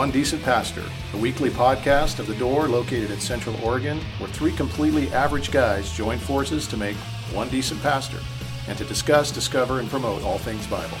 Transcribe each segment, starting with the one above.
Welcome to One Decent Pastor, a weekly podcast of The Door located in Central Oregon, where three completely average guys join forces to make one decent pastor and to discuss, discover, and promote all things Bible.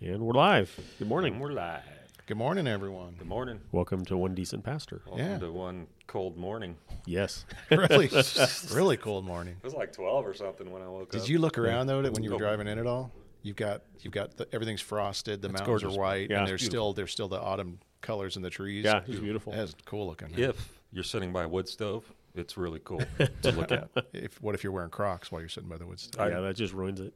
And we're live. Good morning. We're live. Good morning, everyone. Good morning. Welcome to One Decent Pastor. Welcome Yeah. to one cold morning. Yes. really, really cold morning. It was like 12 or something when I woke up. Did you look around though when you were driving in at all? You've got you've got the, everything's frosted. The It's mountains gorgeous. are white, Yeah, and it's there's still there's still the autumn colors in the trees. Yeah, it's beautiful. That's cool looking. If you're sitting by a wood stove, it's really cool to look at. If what if you're wearing Crocs while you're sitting by the woods? yeah, that just ruins it.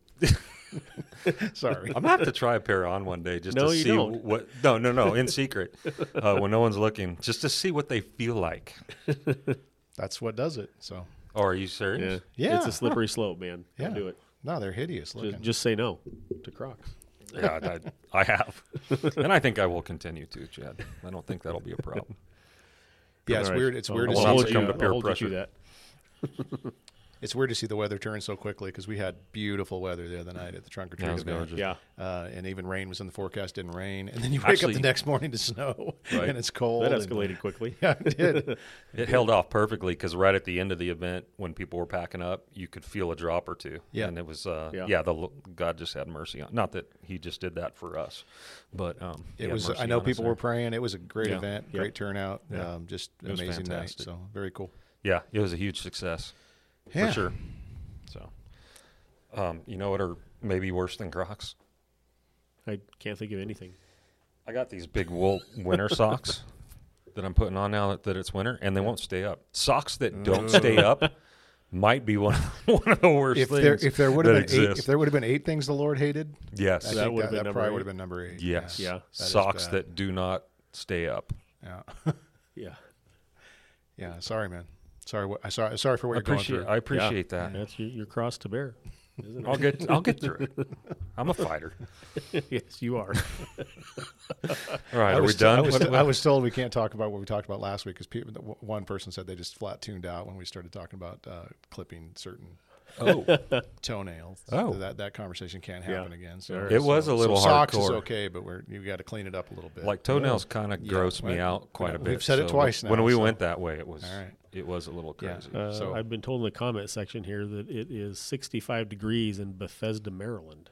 Sorry. I'm gonna have to try a pair on one day just No, to you see don't. what. No, no, no, in secret, uh, when no one's looking, just to see what they feel like. That's what does it. So Oh, are you serious? Yeah. It's a slippery slope, man. Yeah. Don't do it. no, they're hideous looking. Just, just say no to Crocs. Yeah, I, I have, and I think I will continue to, Chad. I don't think that'll be a problem. yeah, it's All right. weird. It's I'll- weird. I'll to Well, see, hold not you- succumb to I'll peer hold you pressure. that. it's weird to see the weather turn so quickly because we had beautiful weather the other night at the trunk or treat Yeah, event. Yeah. Uh, and even rain was in the forecast. Didn't rain, and then you wake up the next morning to snow, Right. and it's cold. That and- escalated quickly. yeah, it did. It held off perfectly because right at the end of the event, when people were packing up, you could feel a drop or two. Yeah. and it was uh, Yeah. yeah. the God just had mercy on. Not that He just did that for us, but um, It was. I know people were praying. It was a great Yeah. event, Yeah. great turnout. Yeah. Um, just It was amazing night. So very cool. Yeah, it was a huge success Yeah. for sure. So, um, you know what are maybe worse than Crocs? I can't think of anything. I got these big wool winter socks that I'm putting on now that, that it's winter, and they won't stay up. Socks that don't stay up might be one one of the worst If things. there if there would have that been eight, if there would have been eight things the Lord hated, yes, I That would have that, been that number probably eight. would have been number eight. Yes. Yeah. That is Socks that do not stay up. Yeah. Yeah. Yeah. Sorry, man. Sorry. What, I sorry. Sorry for what I you're going appreciate through. I appreciate that. That's your, your cross to bear, isn't I'll get I'll get through it. I'm a fighter. yes, you are. All right, I are we done? I was, What- I was told we can't talk about what we talked about last week because one person said they just flat tuned out when we started talking about uh, clipping certain oh, toenails. Oh. that that conversation can't happen again. So Sure. It was a little so socks is okay, but we're you got to clean it up a little bit. like toenails kind of Yeah, gross me well, out quite a bit. we've bit. said it twice now, When we so- went that way, it was All right. It was a little Yeah. crazy. Uh, So- I've been told in the comment section here that it is 65 degrees in Bethesda, Maryland.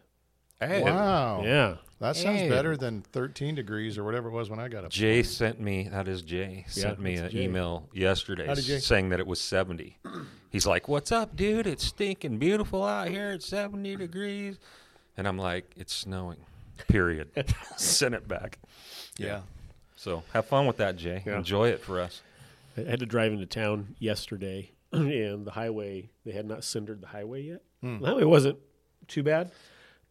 Hey, wow, Yeah. that sounds Hey. better than 13 degrees or whatever it was when I got up. Jay sent me that is Jay sent me an Jay. email yesterday saying that it was 70. He's like, "What's up, dude? It's stinking beautiful out here. It's 70 degrees." And I'm like, "It's snowing." Period. Send it back. Yeah, So, have fun with that, Jay. Yeah. Enjoy it for us. I had to drive into town yesterday, and the highway, they had not cindered the highway yet. Hmm. The highway wasn't too bad,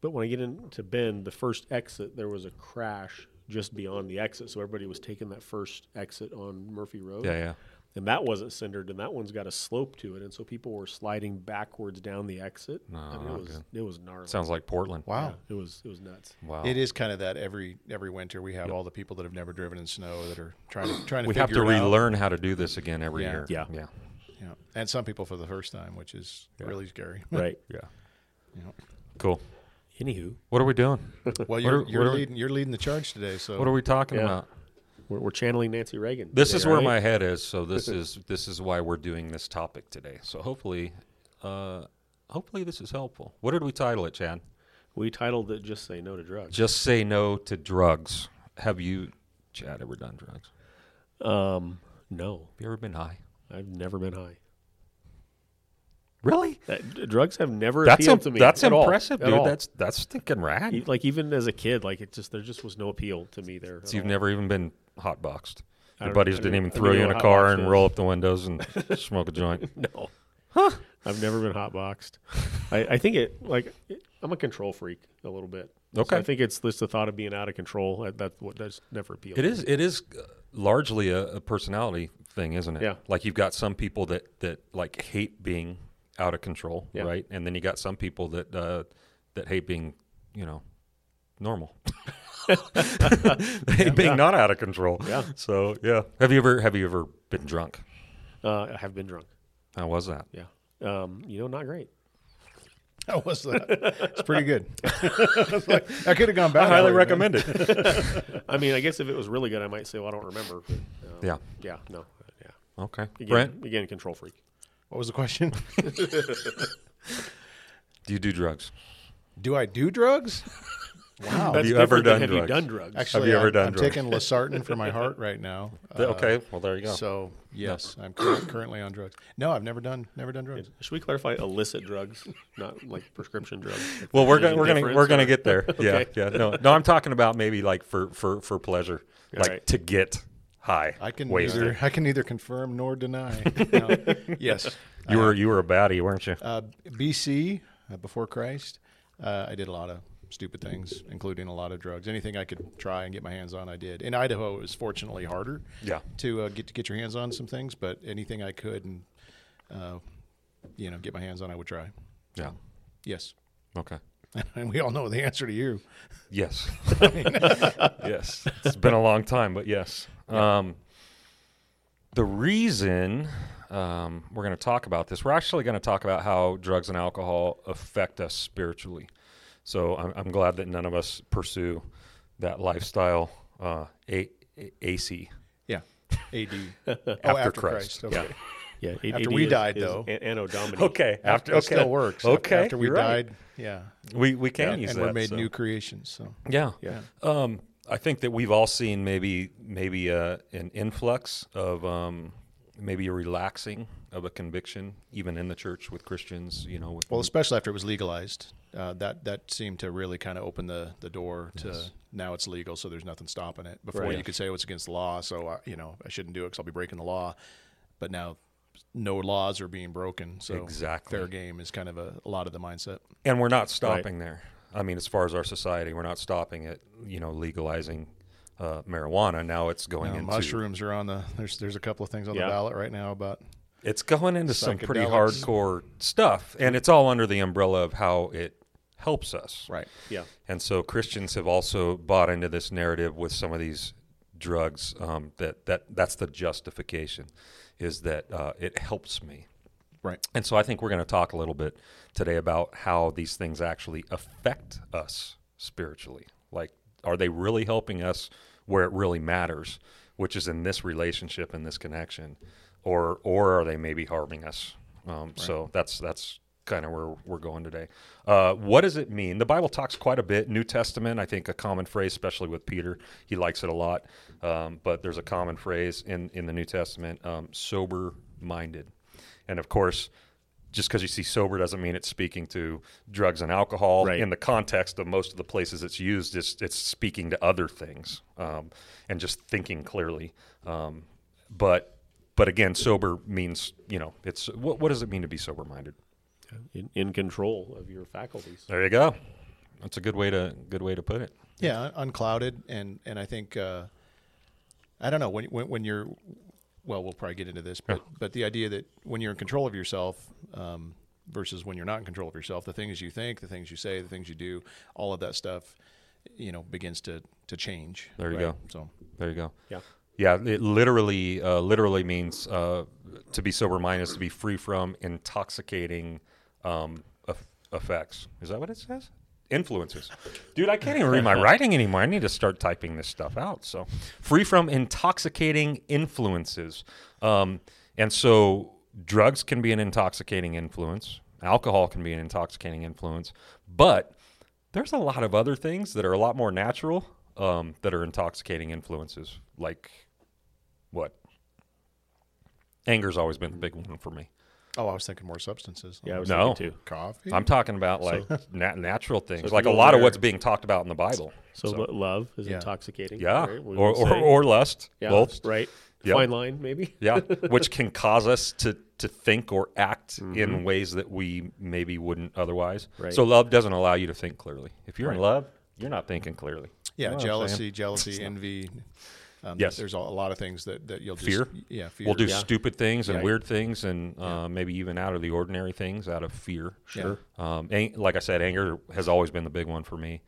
but when I get into Bend, the first exit, there was a crash just beyond the exit. So everybody was taking that first exit on Murphy Road. Yeah, yeah. And that wasn't cindered, and that one's got a slope to it. And so people were sliding backwards down the exit. Oh, no, and not it was good. it was gnarly. Sounds like Portland. wow. Yeah, it was it was nuts. Wow. It is kind of that every every winter we have all the people that have never driven in snow that are trying to trying to we have to it out. relearn how to do this again every Yeah. year. Yeah. Yeah. Yeah, and some people for the first time, which is really scary. Right. Yeah. Yeah. Cool. Anywho, What are we doing? Well, you're are- you're what we- leading you're leading the charge today. So What are we talking Yeah. about? We're, we're channeling Nancy Reagan. This today, is where right? my head is. So this is this is why we're doing this topic today. So hopefully, uh, hopefully this is helpful. What did we title it, Chad? we titled it "Just Say No to Drugs." Just say no to drugs. Have you, Chad, ever done drugs? Um, no, Have you ever been high? I've never been high. Really? That, d- drugs have never That's appealed im- to me. that's at all, impressive, at dude. all. That's that's stinking rad. E- like even as a kid, like it just there just was no appeal to me there. So you've all. never even been hot boxed. Your buddies didn't even throw you in a car and roll up the windows and smoke a joint. no. Huh. I've never been hotboxed. I, I think it like it, I'm a control freak a little bit. So Okay. I think it's just the thought of being out of control. That, that's what that's never appealed. It to is. me. It is uh, largely a, a personality thing, isn't it? Yeah. Like you've got some people that that like hate being out of control, Yeah. right? And then you got some people that uh, that hate being, you know, normal. being not out of control. Yeah. So yeah. Have you ever have you ever been drunk? Uh, I have been drunk. How was that? Yeah. Um, you know, not great. How was that? It's pretty good. It's like, I could have gone back. I highly recommend it. I mean, I guess if it was really good, I might say, well, I don't remember. But, um, Yeah. Yeah. No. Yeah. Okay. Again, Brent, again, control freak. What was the question? do you do drugs? Do I do drugs? Wow. That's you ever done have drugs? you done drugs? Actually, you ever I'm, done I'm drugs? taking Losartan for my heart right now. Uh, okay. Well, there you go. So yes, I'm currently on drugs. No, I've never done never done drugs. Should we clarify illicit drugs, not like prescription drugs? Like, Well, we're gonna we're gonna we're gonna get there. Yeah, Okay. yeah. No, no. I'm talking about maybe like for for for pleasure, like right. to get high. I can wasted. neither I can neither confirm nor deny. No. yes, You were you were a baddie, weren't you? uh, BC uh, before Christ. Uh, I did a lot of stupid things, including a lot of drugs. Anything I could try and get my hands on, I did. In Idaho, it was fortunately harder. Yeah. To uh, get to get your hands on some things, but anything I could and uh, you know get my hands on, I would try. Yeah. Yes. Okay. And we all know the answer to you. Yes. yes. It's been a long time, but yes. Um, the reason um, we're going to talk about this, we're actually going to talk about how drugs and alcohol affect us spiritually. So I'm, I'm glad that none of us pursue that lifestyle uh, a- a- AC. Yeah. AD. oh, After after, Christ. Christ. Okay. Yeah. it- After we is- died, is though. an- Anno Domini. Okay. After It okay. still works. Okay. After we you're right. died, yeah. we we can and use and that. we're made so. new creations. So Yeah. Yeah. Um, I think that we've all seen maybe maybe uh, an influx of um, maybe a relaxing of a conviction, even in the church with Christians. You know, with well, especially after it was legalized, uh, that that seemed to really kind of open the the door to Yes. now it's legal, so there's nothing stopping it. Before Right. you could say oh, it's against the law, so I, you know I shouldn't do it because I'll be breaking the law. But now, no laws are being broken, so Exactly. fair game is kind of a, a lot of the mindset. and we're not stopping there. I mean, as far as our society, we're not stopping at you know legalizing uh, marijuana. Now it's going Now, into mushrooms are on the there's there's a couple of things on Yeah. the ballot right now about it's going into some pretty hardcore stuff, and it's all under the umbrella of how it helps us. right. Yeah. And so Christians have also bought into this narrative with some of these drugs um, that that that's the justification is that uh, it helps me. Right. And so I think we're going to talk a little bit today about how these things actually affect us spiritually. Like, are they really helping us where it really matters, which is in this relationship and this connection, or or are they maybe harming us? Um, So that's that's kind of where we're going today. Uh, what does it mean? The Bible talks quite a bit. New Testament, I think, a common phrase, especially with Peter, he likes it a lot. Um, but there's a common phrase in in the New Testament, um, sober minded. And of course, just because you see sober doesn't mean it's speaking to drugs and alcohol. Right. In the context of most of the places it's used, it's, it's speaking to other things um, and just thinking clearly. Um, but but again, sober means you know it's what what does it mean to be sober minded? In, in control of your faculties. There you go. That's a good way to good way to put it. Yeah, unclouded, and and I think uh, I don't know when when when you're well, we'll probably get into this, but but the idea that when you're in control of yourself um, versus when you're not in control of yourself, the things you think, the things you say, the things you do, all of that stuff, you know, begins to to change. There you right? go. So There you go. Yeah. Yeah, it literally uh, literally means uh, to be sober minded is to be free from intoxicating um, eff- effects. Is that what it says? Influences. Dude, I can't even read my writing anymore. I need to start typing this stuff out. So, free from intoxicating influences. Um, and so, drugs can be an intoxicating influence, alcohol can be an intoxicating influence, but there's a lot of other things that are a lot more natural um, that are intoxicating influences. Like what? Anger's always been the big one for me. oh, I was thinking more substances. Yeah, I was No. thinking too. coffee. I'm talking about like nat- natural things, if like a go lot of what's being talked about in the Bible. So, So- love is Yeah. intoxicating. Yeah, right? Or, or or lust, yeah, both. right. Yep. Fine line, maybe. Yeah, which can cause us to to think or act in ways that we maybe wouldn't otherwise. Mm-hmm. Right. So love doesn't allow you to think clearly. If you're in love, you're not thinking clearly. Yeah, You know what I'm saying? jealousy, jealousy, envy. Um, Yes. there's a, a lot of things that, that you'll just Fear? Yeah, fear. We'll do Yeah. stupid things and Right. weird things and uh, maybe even out of the ordinary things out of fear. Sure. Um, ang- like I said, anger has always been the big one for me.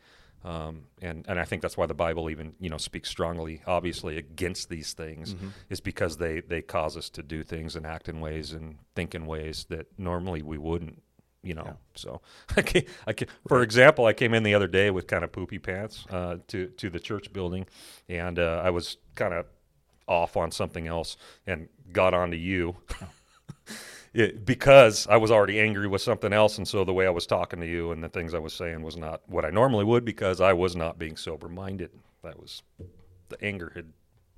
Um, and and I think that's why the Bible even you know speaks strongly, obviously, against these things, is because they they cause us to do things and act in ways and think in ways that normally we wouldn't. You know, so I came, I for example, I came in the other day with kind of poopy pants uh, to to the church building, and uh, I was kind of off on something else and got onto you it, because I was already angry with something else, and so the way I was talking to you and the things I was saying was not what I normally would because I was not being sober minded. That was the anger had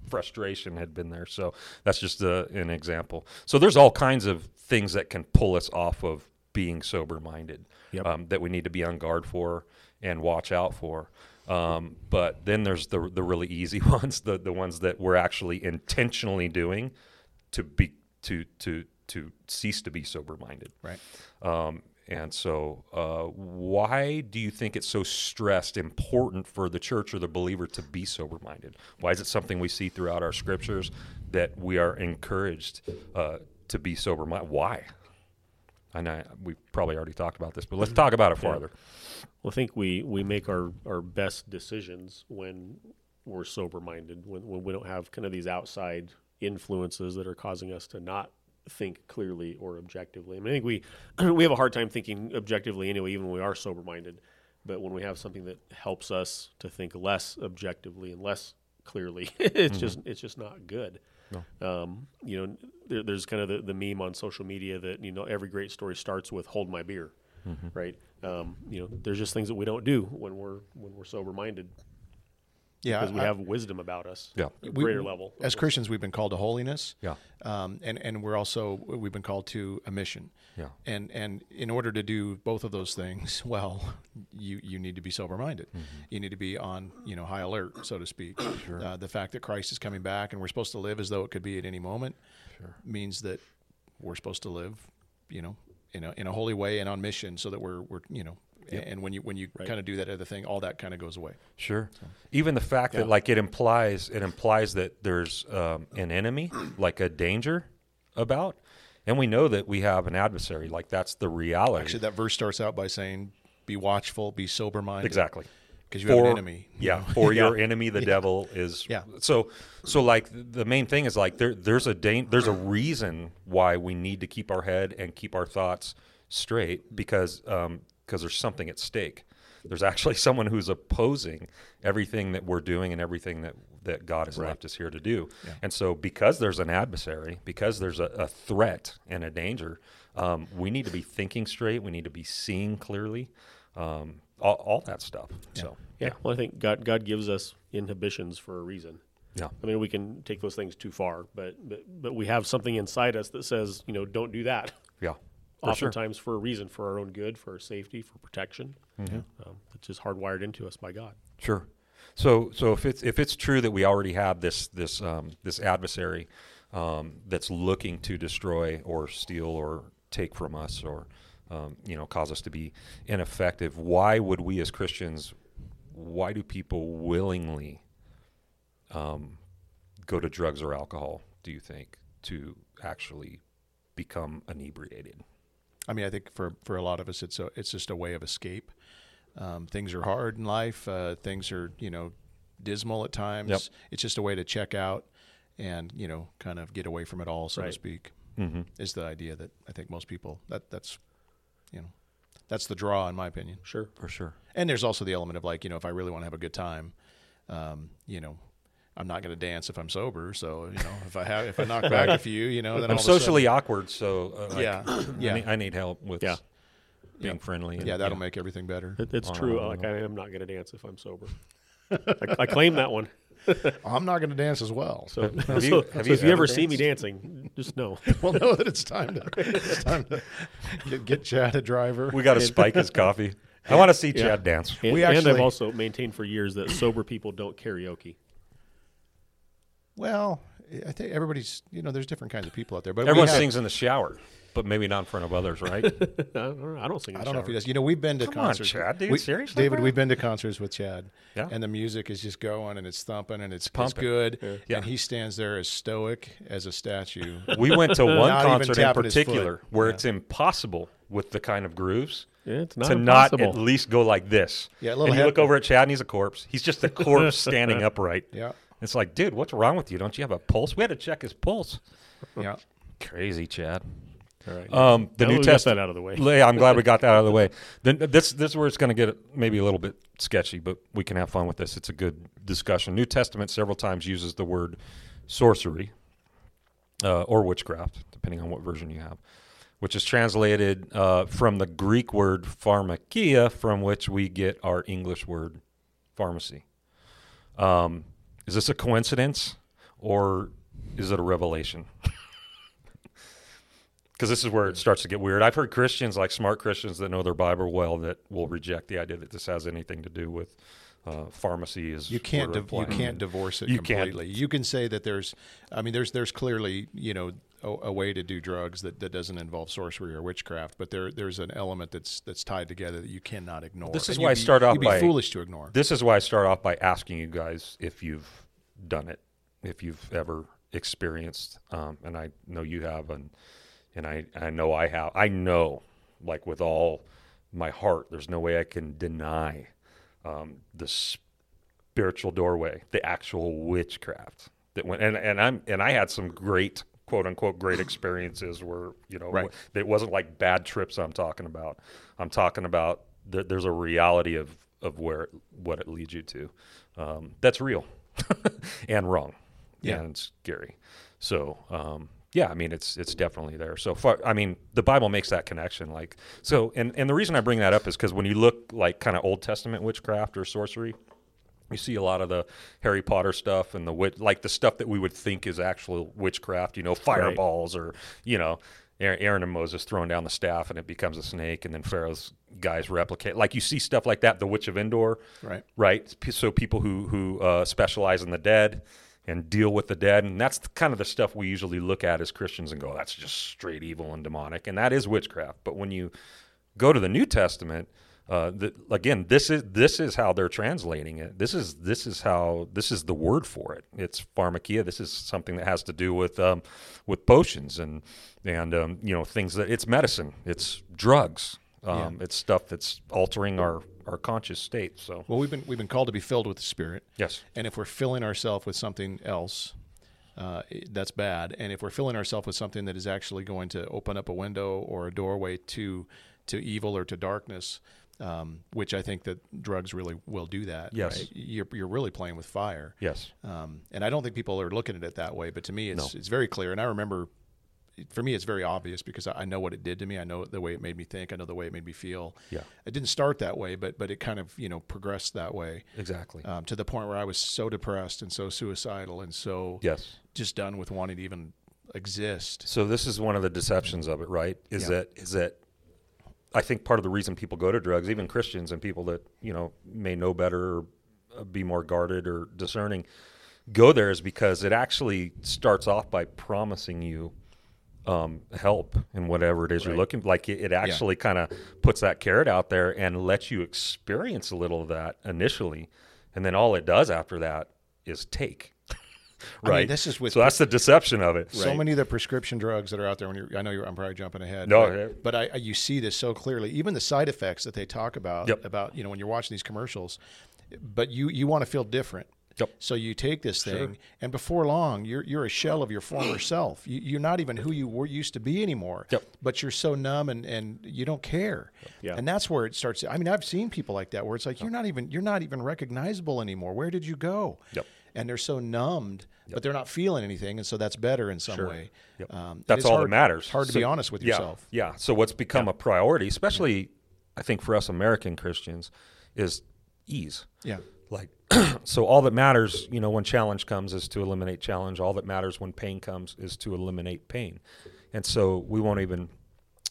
frustration had been there. So that's just a, an example. So there's all kinds of things that can pull us off of being sober minded Yep. um, that we need to be on guard for and watch out for. Um, but then there's the the really easy ones, the the ones that we're actually intentionally doing to be to to to cease to be sober minded. Right. Um, and so, uh, why do you think it's so stressed important for the church or the believer to be sober minded? Why is it something we see throughout our scriptures that we are encouraged uh, to be sober minded? Why? I know we probably already talked about this, but let's talk about it farther. Well, I think we, we make our, our best decisions when we're sober minded, when, when we don't have kind of these outside influences that are causing us to not think clearly or objectively. I mean, I think we we have a hard time thinking objectively anyway, even when we are sober minded. But when we have something that helps us to think less objectively and less clearly, it's mm-hmm. just it's just not good. Um, you know, there, there's kind of the, the meme on social media that you know every great story starts with "hold my beer," right? Um, you know, there's just things that we don't do when we're when we're sober minded Yeah. because we I- have wisdom about us, Yeah. a we- greater level. As. Christians, we've been called to holiness. Yeah. Um, and, and we're also, we've been called to a mission. Yeah. And, and in order to do both of those things well, you, you need to be sober minded. You need to be on, you know, high alert, so to speak. Uh, the fact that Christ is coming back and we're supposed to live as though it could be at any moment sure. means that we're supposed to live, you know, in a, in a holy way and on mission so that we're, we're, you know, and when you, when you kind of do that other thing, all that kind of goes away. Sure. Even the fact that like it implies it implies that there's um, an enemy, like a danger about, and we know that we have an adversary. Like that's the reality. Actually, that verse starts out by saying, "Be watchful, be sober minded." exactly. because you have an enemy. Yeah, for your enemy, the devil is. Yeah. So, so like the main thing is like there, there's a dan- there's a reason why we need to keep our head and keep our thoughts straight because um, because there's something at stake. There's actually someone who's opposing everything that we're doing and everything that that God has left us here to do. And so, because there's an adversary, because there's a, a threat and a danger, um, we need to be thinking straight. We need to be seeing clearly. Um, all, all that stuff. So, Yeah. Well, I think God God gives us inhibitions for a reason. yeah. I mean, we can take those things too far, but but, but we have something inside us that says, you know, don't do that. Yeah. For sure. Oftentimes for a reason, for our own good, for our safety, for protection. Mm-hmm. Um, it's just hardwired into us by God. Sure. So so if it's if it's true that we already have this this um, this adversary um, that's looking to destroy or steal or take from us or um, you know cause us to be ineffective, why would we as Christians? Why do people willingly um, go to drugs or alcohol? Do you think to actually become inebriated? I mean, I think for for a lot of us, it's a it's just a way of escape. Um, things are hard in life. Uh, things are you know dismal at times. Yep. It's just a way to check out and you know kind of get away from it all, so to speak. Mm-hmm. Is the idea that I think most people that that's you know that's the draw in my opinion. Sure. For sure. And there's also the element of like you know if I really want to have a good time, um, you know. I'm not going to dance if I'm sober, so you know if I have if I knock back a few, you know, then I'm all of a sudden- socially awkward, so uh, like, Yeah, I, yeah. need, I need help with Yeah. being Yeah. friendly. and- yeah, that'll make everything better. It, it's On true. whole Like level. I am not going to dance if I'm sober. I, I claim that one. I'm not going to dance as well. So, Have so, you- so have you if you ever ever see me dancing, just know. well, know that it's time to it's time to get, get Chad a driver. We got to spike his coffee. I want to see Yeah. Chad dance. And, We and I've also maintained for years that sober people don't karaoke. Well, I think everybody's you know there's different kinds of people out there, but Everyone have- sings in the shower, but maybe not in front of others, right? I don't, know. I don't sing. In I the don't know if he does. You know, we've been to Come on, concerts. Chad, dude, We- seriously, David, bro? we've been to concerts with Chad. Yeah. And the music is just going and it's thumping and it's, it's good. Yeah. And he stands there as stoic as a statue. we went to one concert in particular where Yeah. it's impossible with the kind of grooves It's not to not at least go like this. Yeah, a little and you look over at Chad and he's a corpse. He's just a corpse standing upright. Yeah. It's like, dude, what's wrong with you? Don't you have a pulse? We had to check his pulse. Yeah. Crazy, Chad. All right. Um, the Now New Testament. out of the way. Yeah, I'm glad we got that out of the way. Then this this is where it's going to get maybe a little bit sketchy, but we can have fun with this. It's a good discussion. New Testament several times uses the word sorcery uh, or witchcraft, depending on what version you have, which is translated uh, from the Greek word pharmakia, from which we get our English word pharmacy. Um, is this a coincidence or is it a revelation? because this is where it starts to get weird. I've heard Christians, like smart Christians that know their Bible well, that will reject the idea that this has anything to do with uh, pharmacy. Is You can't div- you can't divorce it You can't. completely. You can say that there's, I mean, there's there's clearly you know a, a way to do drugs that, that doesn't involve sorcery or witchcraft, but there there's an element that's that's tied together that you cannot ignore. This is And why I be- start off you'd be by- foolish to ignore. This is why I start off by asking you guys if you've done it, if you've ever experienced, um, and I know you have, and and I I know I have. I know, like with all my heart, there's no way I can deny um, the spiritual doorway, the actual witchcraft that went. And and I'm and I had some great quote unquote great experiences where you know Right. it wasn't like bad trips I'm talking about. I'm talking about there, there's a reality of of where it, what it leads you to. Um, that's real and wrong Yeah. and scary. So um, yeah, I mean it's it's definitely there. So far, I mean the Bible makes that connection. Like so, and and the reason I bring that up is because when you look like kind of Old Testament witchcraft or sorcery, you see a lot of the Harry Potter stuff and the wit- like the stuff that we would think is actual witchcraft. You know, fireballs or you know. Aaron Aaron and Moses throwing down the staff and it becomes a snake, and then Pharaoh's guys replicate. Like you see stuff like that, the Witch of Endor, Right. right? So people who who uh, specialize in the dead and deal with the dead, and that's the, kind of the stuff we usually look at as Christians and go, that's just straight evil and demonic, and that is witchcraft. But when you go to the New Testament, uh, the, again, this is this is how they're translating it. This is this is how this is the word for it. It's pharmakia. This is something that has to do with um, with potions and and um, you know things that it's medicine. It's drugs. Um, It's stuff that's altering our our conscious state. So Well, we've been we've been called to be filled with the Spirit. yes, And if we're filling ourselves with something else, uh, that's bad. And if we're filling ourselves with something that is actually going to open up a window or a doorway to to evil or to darkness, um, which I think that drugs really will do that. Yes. right? You're, you're really playing with fire. yes, Um, and I don't think people are looking at it that way, but to me, it's No. it's very clear. And I remember, for me, it's very obvious because I I know what it did to me. I know the way it made me think. I know the way it made me feel. Yeah. It didn't start that way, but but it kind of you know progressed that way exactly. um, to the point where I was so depressed and so suicidal and so yes. just done with wanting to even exist. So this is one of the deceptions of it, right? Is Yeah. that is that I think part of the reason people go to drugs, even Christians and people that you know may know better or uh, be more guarded or discerning, go there is because it actually starts off by promising you um, help in whatever it is you're looking. Like it, it actually kind of puts that carrot out there and lets you experience a little of that initially, and then all it does after that is take. I mean, Right. this is with so that's the deception of it. so many of the prescription drugs that are out there. When you're, I know you're, I'm probably jumping ahead. No, but, yeah. but I, I, you see this so clearly. Even the side effects that they talk about Yep. about you know when you're watching these commercials, but you you want to feel different. Yep. So you take this thing, and before long, you're you're a shell of your former self. You, you're not even who you were used to be anymore. Yep. But you're so numb, and, and you don't care. Yeah. And that's where it starts. I mean, I've seen people like that where it's like you're not even you're not even recognizable anymore. Where did you go? Yep. And they're so numbed, but they're not feeling anything, and so that's better in some Sure. way. Yep. Um, That's all hard- that matters. It's hard to So- be honest with yeah, yourself. Yeah. So what's become a priority, especially I think for us American Christians, is ease. Yeah. Like so all that matters, you know, when challenge comes is to eliminate challenge. All that matters when pain comes is to eliminate pain. And so we won't even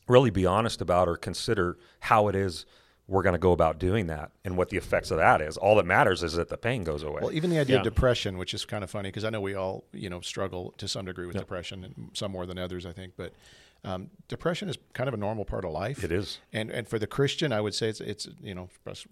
really be honest about or consider how it is we're going to go about doing that and what the effects of that is. All that matters is that the pain goes away. Well, even the idea of depression, which is kind of funny because I know we all, you know, struggle to some degree with depression, and some more than others, I think. But um, depression is kind of a normal part of life. it is. And and for the Christian, I would say it's it's you know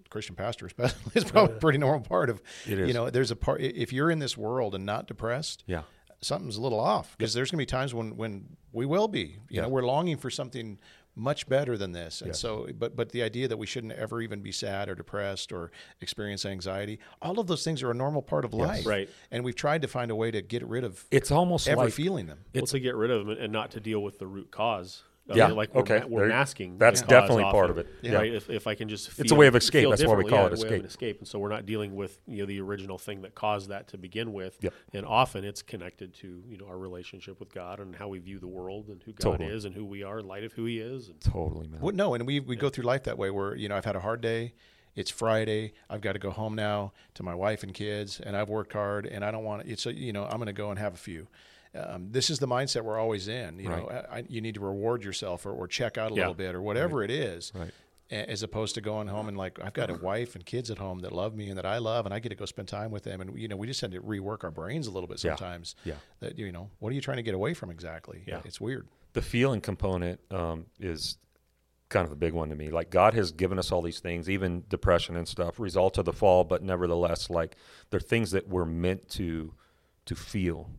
Christian pastor especially it's probably a pretty normal part of It you know there's a part if you're in this world and not depressed Yeah. something's a little off because there's going to be times when when we will be you Yeah. know we're longing for something much better than this. And Yes. so, but but the idea that we shouldn't ever even be sad or depressed or experience anxiety, all of those things are a normal part of life. Right. And we've tried to find a way to get rid of It's almost ever like feeling them. Well, to get rid of them and not to deal with the root cause. I Yeah, mean, like we're, okay. we're masking. that's the definitely often, part of it. Yeah. Right. If, if I can just It's a way of escape. That's why we call yeah, it a way of an escape. escape. And so we're not dealing with you know the original thing that caused that to begin with. Yep. And often it's connected to you know our relationship with God and how we view the world and who God Totally. is and who we are in light of who He is. And totally, man. Well, no, and we we go through life that way. Where you know I've had a hard day. It's Friday. I've got to go home now to my wife and kids, and I've worked hard, and I don't want it's a, you know I'm going to go and have a few. Um, this is the mindset we're always in. You know, I, you need to reward yourself or, or check out a Yeah. little bit or whatever it is, Right. as opposed to going home and like I've got a wife and kids at home that love me and that I love, and I get to go spend time with them. And you know, we just had to rework our brains a little bit Yeah. sometimes. Yeah. That you know, what are you trying to get away from exactly? Yeah. It's weird. the feeling component um, is kind of the big one to me. Like God has given us all these things, even depression and stuff, result of the fall, but nevertheless, like they're things that we're meant to to feel.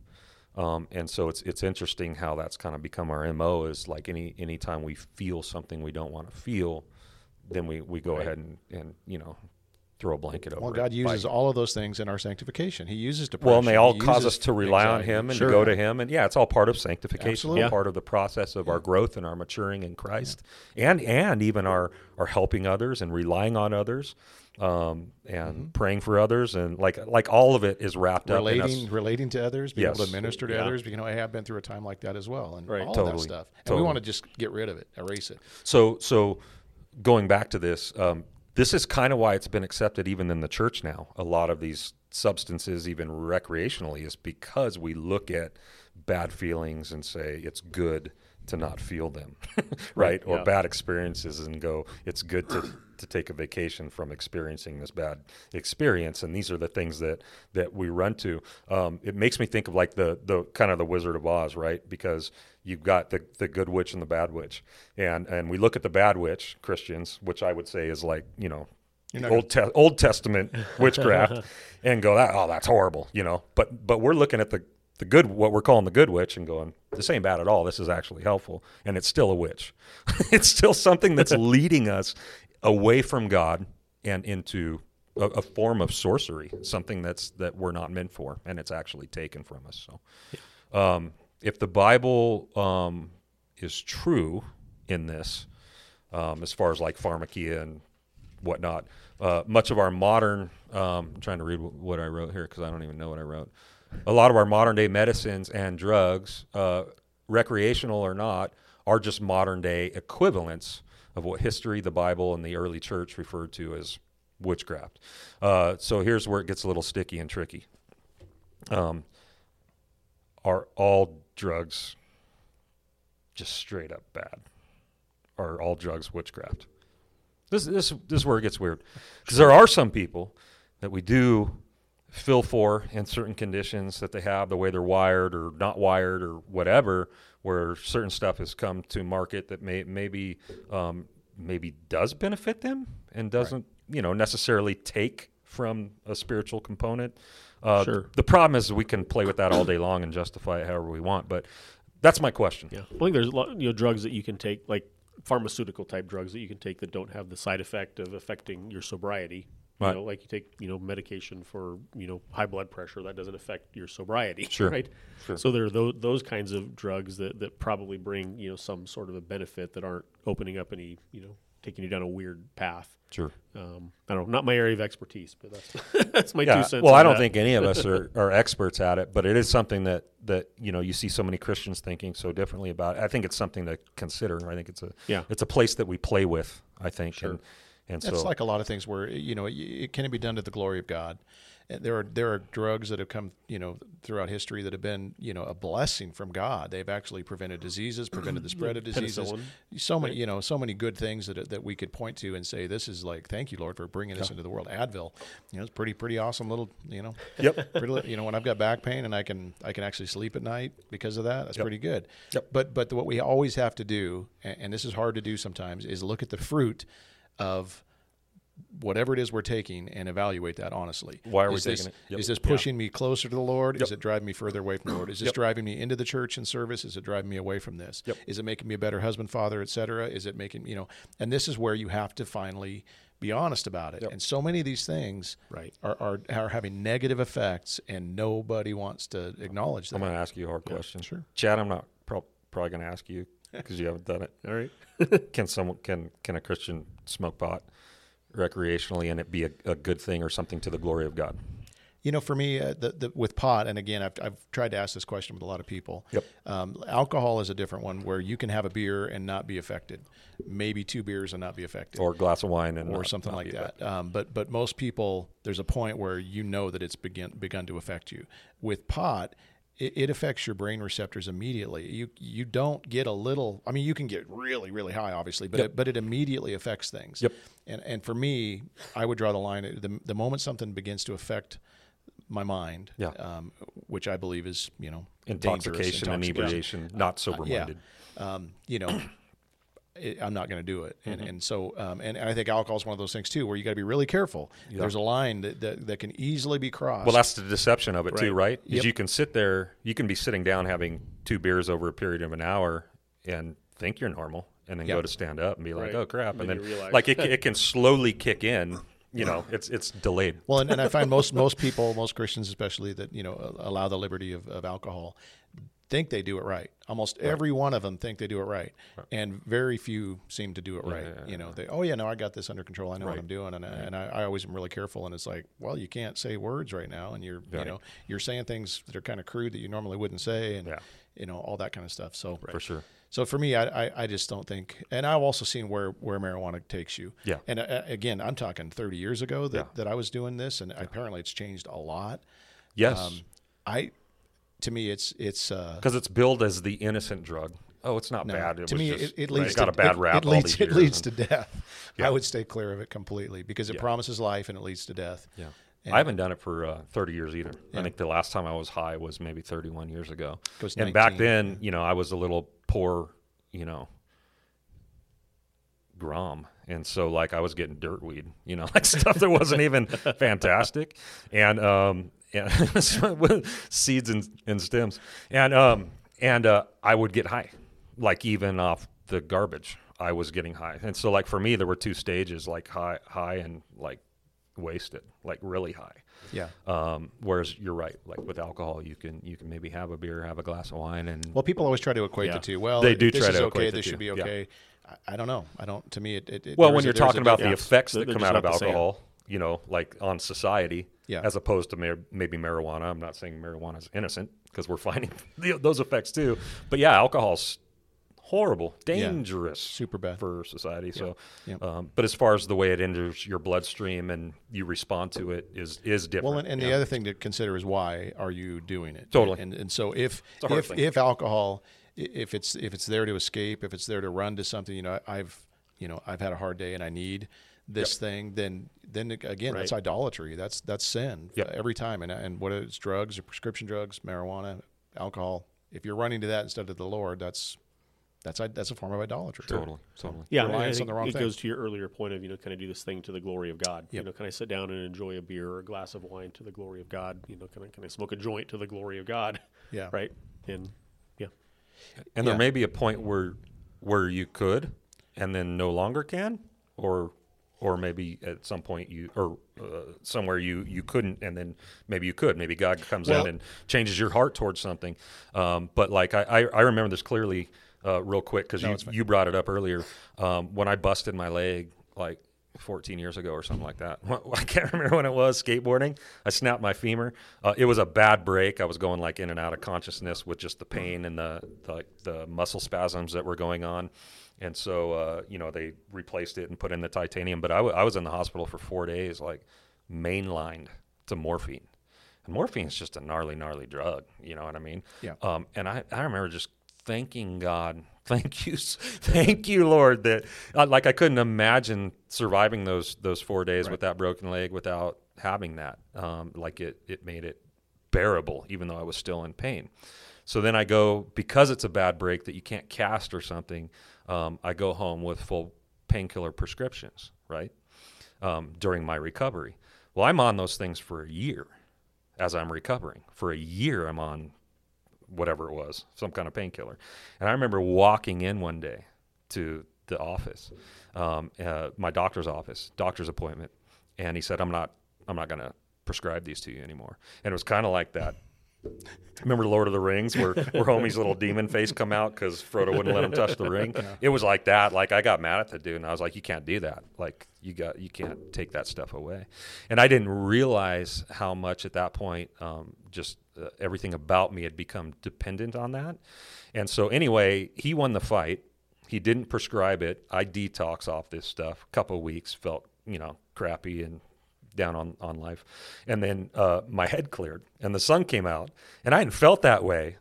Um, and so it's it's interesting how that's kind of become our mo. Is like any anytime we feel something we don't want to feel, then we, we go Right. ahead and, and you know throw a blanket over. Well, it God by- uses all of those things in our sanctification. He uses depression. well, and they all He cause us to rely on. Him and Sure. to go to Him, and yeah, it's all part of sanctification, Absolutely. Yeah. part of the process of our growth and our maturing in Christ, and and even our our helping others and relying on others, um, and praying for others, and like like all of it is wrapped up in relating us. relating to others, being able to minister to Yeah. others. You know, I have been through a time like that as well, and Right. all Totally. that stuff. And Totally. we want to just get rid of it, erase it. So so going back to this, um, this is kind of why it's been accepted even in the church now. A lot of these substances, even recreationally, is because we look at bad feelings and say it's good to not feel them, right? Or yeah. bad experiences and go, it's good to, to take a vacation from experiencing this bad experience. And these are the things that that we run to. Um, it makes me think of like the the kind of the Wizard of Oz, right? Because you've got the the good witch and the bad witch, and and we look at the bad witch Christians, which I would say is like you know. Old te- Old Testament witchcraft, and go that oh that's horrible, you know. But but we're looking at the the good what we're calling the good witch and going this ain't bad at all. This is actually helpful, and it's still a witch. it's still something that's leading us away from God and into a, a form of sorcery, something that's that we're not meant for, and it's actually taken from us. So, um, if the Bible um, is true in this, um, as far as like pharmakia and whatnot, uh, much of our modern um, I'm trying to read wh- what I wrote here because I don't even know what I wrote. A lot of our modern day medicines and drugs, uh, recreational or not, are just modern day equivalents of what history, the Bible, and the early church referred to as witchcraft. Uh, so here's where it gets a little sticky and tricky. Um, are all drugs just straight up bad? Are all drugs witchcraft? This this this is where it gets weird, because there are some people that we do feel for in certain conditions that they have, the way they're wired or not wired or whatever, where certain stuff has come to market that may maybe um, maybe does benefit them and doesn't you know necessarily take from a spiritual component. Uh, Sure. The problem is we can play with that all day long and justify it however we want, but that's my question. Yeah, I think there's a lot, you know drugs that you can take, like pharmaceutical type drugs that you can take that don't have the side effect of affecting your sobriety. You know, like you take you know medication for you know high blood pressure that doesn't affect your sobriety. Sure. Right. Sure. So there are those, those kinds of drugs that that probably bring you know some sort of a benefit that aren't opening up any you know taking you down a weird path. Sure. Um, I don't know, not my area of expertise, but that's that's my Yeah. two cents. Well, I don't that. think any of us are, are experts at it, but it is something that, that you know you see so many Christians thinking so differently about. It. I think it's something to consider. I think it's a Yeah. it's a place that we play with. I think, and and It's so like a lot of things where you know it, it can be done to the glory of God. And there are there are drugs that have come you know throughout history that have been you know a blessing from God. They've actually prevented diseases, prevented the spread of diseases. So many you know so many good things that that we could point to and say this is like thank you Lord for bringing this into the world. Advil, you know, it's pretty pretty awesome little you know. Yep. Pretty, you know when I've got back pain and I can I can actually sleep at night because of that. That's Yep. pretty good. Yep. But but what we always have to do, and, and this is hard to do sometimes, is look at the fruit of whatever it is we're taking and evaluate that honestly. Why are we this, taking it? Yep. Is this pushing me closer to the Lord? Is it driving me further away from the Lord? Is this Yep. driving me into the church and service? Is it driving me away from this? Yep. Is it making me a better husband, father, et cetera? Is it making you know? And this is where you have to finally be honest about it. Yep. And so many of these things Right. are, are are having negative effects, and nobody wants to acknowledge that. I'm going to ask you a hard question. sure. Chad, I'm not prob- probably going to ask you because you haven't done it. All right. Can someone can can a Christian smoke pot recreationally and it be a, a good thing or something to the glory of God? You know, for me, uh, the, the, with pot, and again, I've, I've tried to ask this question with a lot of people. Yep. Um, alcohol is a different one where you can have a beer and not be affected, maybe two beers and not be affected, Or a glass of wine and or not- something not like that. Um, but but most people, there's a point where you know that it's begin begun to affect you. With pot, it, it affects your brain receptors immediately. You you don't get a little. I mean, you can get really really high, obviously, but Yep. it, but it immediately affects things. Yep. And and for me, I would draw the line the the moment something begins to affect my mind, Yeah. um, which I believe is you know intoxication, dangerous, inebriation, not sober yeah. minded. um, you know, it, I'm not going to do it. And, Mm-hmm. and so, um, and, and I think alcohol is one of those things too, where you got to be really careful. There's a line that, that, that can easily be crossed. Well, that's the deception of it too, Right. right? Is Yep. you can sit there, you can be sitting down having two beers over a period of an hour and think you're normal, and then Yep. go to stand up and be like, Right. "Oh crap!" And Then then, realize. like it, it can slowly kick in. You know, it's it's delayed. well, and, and I find most most people, most Christians especially, that you know allow the liberty of, of alcohol, think they do it right. Almost every one of them think they do it right, and very few seem to do it right. yeah, yeah, you know, they oh yeah, no, I got this under control. I know what I'm doing, and I, and I, I always am really careful. And it's like, well, you can't say words right now, and you're you know you're saying things that are kind of crude that you normally wouldn't say, and Yeah. you know all that kind of stuff. So for sure. So for me, I, I, I just don't think, and I've also seen where, where marijuana takes you. Yeah. And uh, again, I'm talking 30 years ago that, Yeah. that I was doing this, and apparently it's changed a lot. Yes, Um, I, to me, it's it's uh, because it's billed as the innocent drug. Oh, it's not no, bad. It to was me, just, it, it right, leads got to a bad it, rap. It all leads, it leads and- to death. Yeah. I would stay clear of it completely because it Yeah. promises life and it leads to death. Yeah. And- I haven't done it for uh, 30 years either. Yeah. I think the last time I was high was maybe 31 years ago. And back then, you know, I was a little poor, you know, grom. And so, like, I was getting dirt weed, you know, like stuff that wasn't even fantastic. And, um, yeah, seeds and, and stems. And, um, and, uh, I would get high, like, even off the garbage. I was getting high. And so, like, for me, there were two stages, like high, high and like wasted, like really high. Yeah. Um, whereas you're right, like with alcohol, you can you can maybe have a beer, have a glass of wine, and Well, people always try to equate Yeah. the two. Well, They do this try is to okay. equate the This should be Yeah. okay. I, I don't know. I don't. To me, it. it, it well, when a- you're a talking about the difference. effects that they're come out of not the same. alcohol, you know, like on society, Yeah. as opposed to mar- maybe marijuana. I'm not saying marijuana is innocent because we're finding the, those effects too. But yeah, alcohol's horrible, dangerous, Super bad. for society. So, Yeah. Um, but as far as the way it enters your bloodstream and you respond to it is is different. Well, and, and the other thing to consider is why are you doing it? Totally. And and so if if thing. if alcohol, if it's if it's there to escape, if it's there to run to something, you know, I've you know I've had a hard day and I need this thing, then then again that's idolatry. That's that's sin Yep. every time. And and whether it's drugs or prescription drugs, marijuana, alcohol, if you're running to that instead of the Lord, that's that's i- that's a form of idolatry. totally, totally. Yeah, Reliance I on the wrong it thing. goes to your earlier point of you know, can I do this thing to the glory of God? You know, can I sit down and enjoy a beer or a glass of wine to the glory of God? You know, can I can I smoke a joint to the glory of God? Yeah. Right. And yeah, And Yeah. there may be a point where where you could, and then no longer can, or or maybe at some point you or uh, somewhere you you couldn't, and then maybe you could. Maybe God comes Well- in and changes your heart towards something. Um, but like I, I I remember this clearly, uh, real quick because No, you you brought it up earlier um, when I busted my leg like. 14 years ago or something like that. I can't remember when it was skateboarding. I snapped my femur. Uh, it was a bad break. I was going like in and out of consciousness with just the pain and the, the the muscle spasms that were going on. And so, uh, you know, they replaced it and put in the titanium. But I, w- I was in the hospital for four days, like mainlined to morphine. And morphine is just a gnarly, gnarly drug. You know what I mean? Yeah. Um, and I, I remember just thanking God, thank you, thank you, Lord, that uh, like I couldn't imagine surviving those those four days with that broken leg without having that. Um, like it it made it bearable, even though I was still in pain. So then I go because it's a bad break that you can't cast or something. Um, I go home with full painkiller prescriptions, right? um, during my recovery. Well, I'm on those things for a year as I'm recovering. For a year, I'm on whatever it was, some kind of painkiller. And I remember walking in one day to the office, um, uh, my doctor's office, doctor's appointment, and he said, "I'm not, I'm not going to prescribe these to you anymore." And it was kind of like that. Remember Lord of the Rings, where where homie's little demon face come out because Frodo wouldn't let him touch the ring. It was like that. Like I got mad at the dude, and I was like, "You can't do that. Like you got, you can't take that stuff away." And I didn't realize how much at that point, um, just uh, everything about me had become dependent on that. And so anyway, he won the fight. He didn't prescribe it. I detox off this stuff. A couple of weeks, felt you know crappy and down on, on life. And then uh, my head cleared and the sun came out. And I hadn't felt that way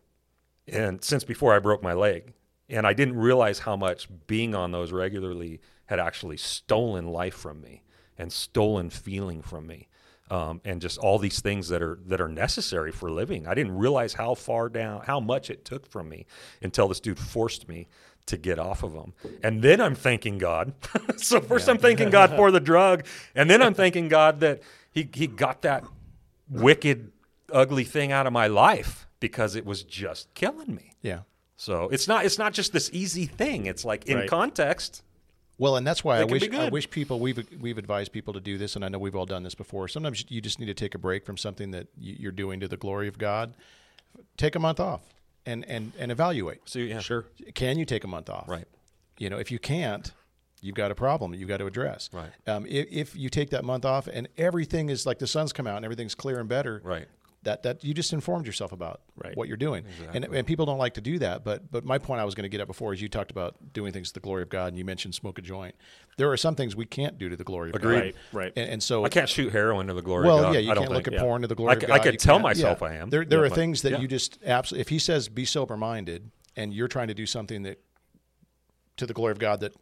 and since before I broke my leg. And I didn't realize how much being on those regularly had actually stolen life from me and stolen feeling from me. Um, and just all these things that are that are necessary for living. I didn't realize how far down, how much it took from me until this dude forced me to get off of them. And then I'm thanking God. so first I'm thanking God for the drug, and then I'm thanking God that he he got that wicked, ugly thing out of my life because it was just killing me. Yeah. So it's not it's not just this easy thing. It's like in Right. context. Well, and that's why I It can wish I wish people we've we've advised people to do this, and I know we've all done this before. Sometimes you just need to take a break from something that you're doing to the glory of God. Take a month off and and and evaluate. So yeah, Sure. Can you take a month off? Right. You know, if you can't, you've got a problem you've got to address. Right. Um, if, if you take that month off and everything is like the sun's come out and everything's clear and better, Right. That that you just informed yourself about Right. what you're doing. And, and people don't like to do that. But but my point I was going to get at before is you talked about doing things to the glory of God and you mentioned smoke a joint. There are some things we can't do to the glory of Agreed. God. Right, right. And, and so I can't shoot heroin to the glory well, of God. yeah, you I don't can't look think. at yeah. porn to the glory I of God. I could You tell myself yeah. I am. There, there Yeah, are but- things that yeah. you just absolutely. If he says be sober minded, and you're trying to do something that to the glory of God that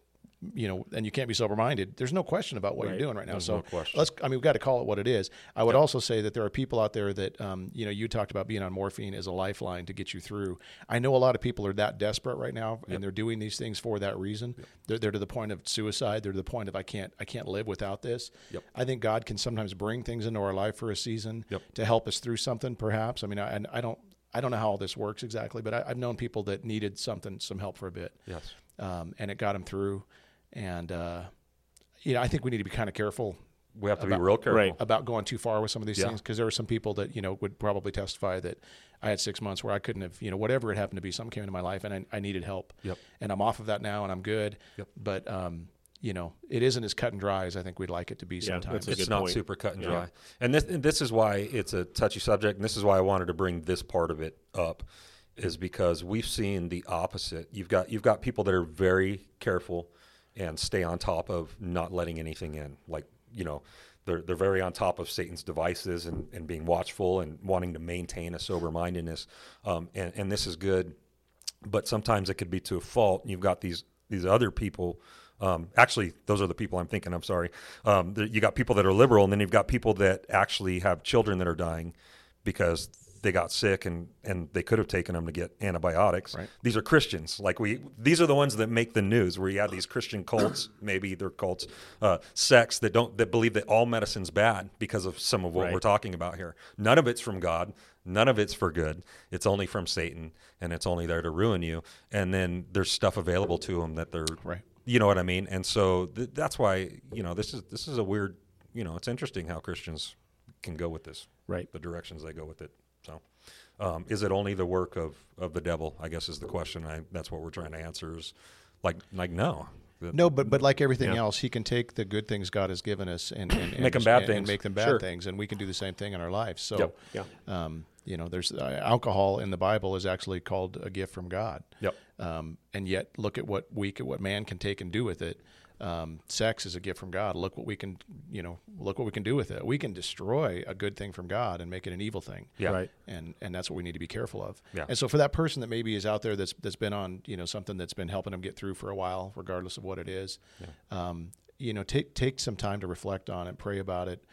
you know, and you can't be sober minded. There's no question about what Right. you're doing right now. There's so no question. let's. I mean, we've got to call it what it is. I would also say that there are people out there that, um, you know, you talked about being on morphine as a lifeline to get you through. I know a lot of people are that desperate right now, and they're doing these things for that reason. They're, they're to the point of suicide. They're to the point of I can't, I can't live without this. Yep. I think God can sometimes bring things into our life for a season Yep. to help us through something. Perhaps. I mean, I, and I don't. I don't know how all this works exactly, but I, I've known people that needed something, some help for a bit Yes. um, and it got them through. And uh, you know, I think we need to be kind of careful We have to be About- real careful. Right. about going too far with some of these Yeah. things because there are some people that you know would probably testify that I had six months where I couldn't have you know whatever it happened to be, something came into my life and I, I needed help. Yep. And I'm off of that now and I'm good. Yep. But um, you know, it isn't as cut and dry as I think we'd like it to be Yeah, sometimes. it's not point. super cut and Yeah. dry. And this and this is why it's a touchy subject, and this is why I wanted to bring this part of it up, is because we've seen the opposite. You've got you've got people that are very careful and stay on top of not letting anything in. Like you know, they're they're very on top of Satan's devices and, and being watchful and wanting to maintain a sober mindedness. Um, and and this is good but sometimes it could be to a fault. You've got these these other people. Um, actually, those are the people I'm thinking. I'm sorry. Um, the, you got people that are liberal, and then you've got people that actually have children that are dying because they got sick and and they could have taken them to get antibiotics. Right. These are Christians. Like we, these are the ones that make the news. Where you have these Christian cults, maybe they're cults, uh, sects that don't that believe that all medicine's bad because of some of what Right. we're talking about here. None of it's from God. None of it's for good. It's only from Satan, and it's only there to ruin you. And then there's stuff available to them that they're, Right. you know what I mean. And so th- that's why you know this is this is a weird, you know, it's interesting how Christians can go with this, Right. The directions they go with it. Um, is it only the work of of the devil? I guess is the question. I that's what we're trying to answer. Is like like no. No, but but like everything Yeah. else, he can take the good things God has given us and, and, and Make 'em bad and- and things. make them bad Sure. things, and we can do the same thing in our lives. So, Yep. Yeah. um, you know, there's uh, alcohol in the Bible is actually called a gift from God. Yep. Um, and yet, look at what we can, what man can take and do with it. Um, sex is a gift from God. Look what we can, you know, look what we can do with it. We can destroy a good thing from God and make it an evil thing Yeah. Right. and and that's what we need to be careful of. Yeah. And so for that person that maybe is out there that's that's been on you know something that's been helping them get through for a while, regardless of what it is, um, you know, take take some time to reflect on it, pray about it,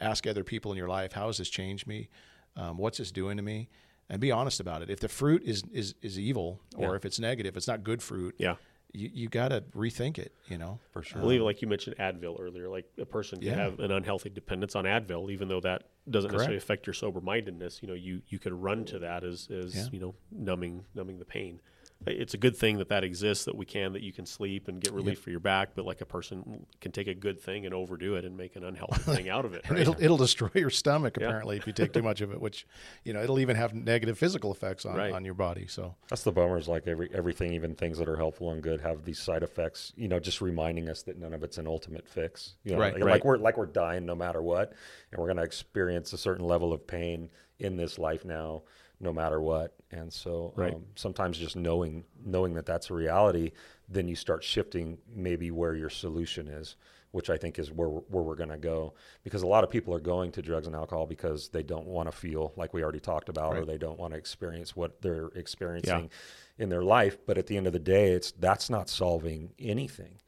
ask other people in your life, how has this changed me? Um, what's this doing to me? And be honest about it. If the fruit is is is evil or Yeah. if it's negative, it's not good fruit. Yeah. you, you got to rethink it. You know, for sure. Well, even like you mentioned Advil earlier, like a person can Yeah. have an unhealthy dependence on Advil, even though that doesn't necessarily affect your sober mindedness. You know, you you could run to that as as Yeah. you know numbing numbing the pain. It's a good thing that that exists, that we can, that you can sleep and get relief for your back. But like a person can take a good thing and overdo it and make an unhealthy thing out of it. Right? it'll it'll destroy your stomach Yeah. apparently if you take too much of it. Which, you know, it'll even have negative physical effects on, Right. on your body. So That's the bummer. Is like every everything, even things that are helpful and good, have these side effects. You know, just reminding us that none of it's an ultimate fix. You know, Right. like, Right. like we're like we're dying no matter what, and we're going to experience a certain level of pain in this life now, no matter what. And so, Right. um, sometimes just knowing knowing that that's a reality, then you start shifting maybe where your solution is. Which I think is where where we're going to go, because a lot of people are going to drugs and alcohol because they don't want to feel like we already talked about, or they don't want to experience what they're experiencing in their life. But at the end of the day, it's that's not solving anything.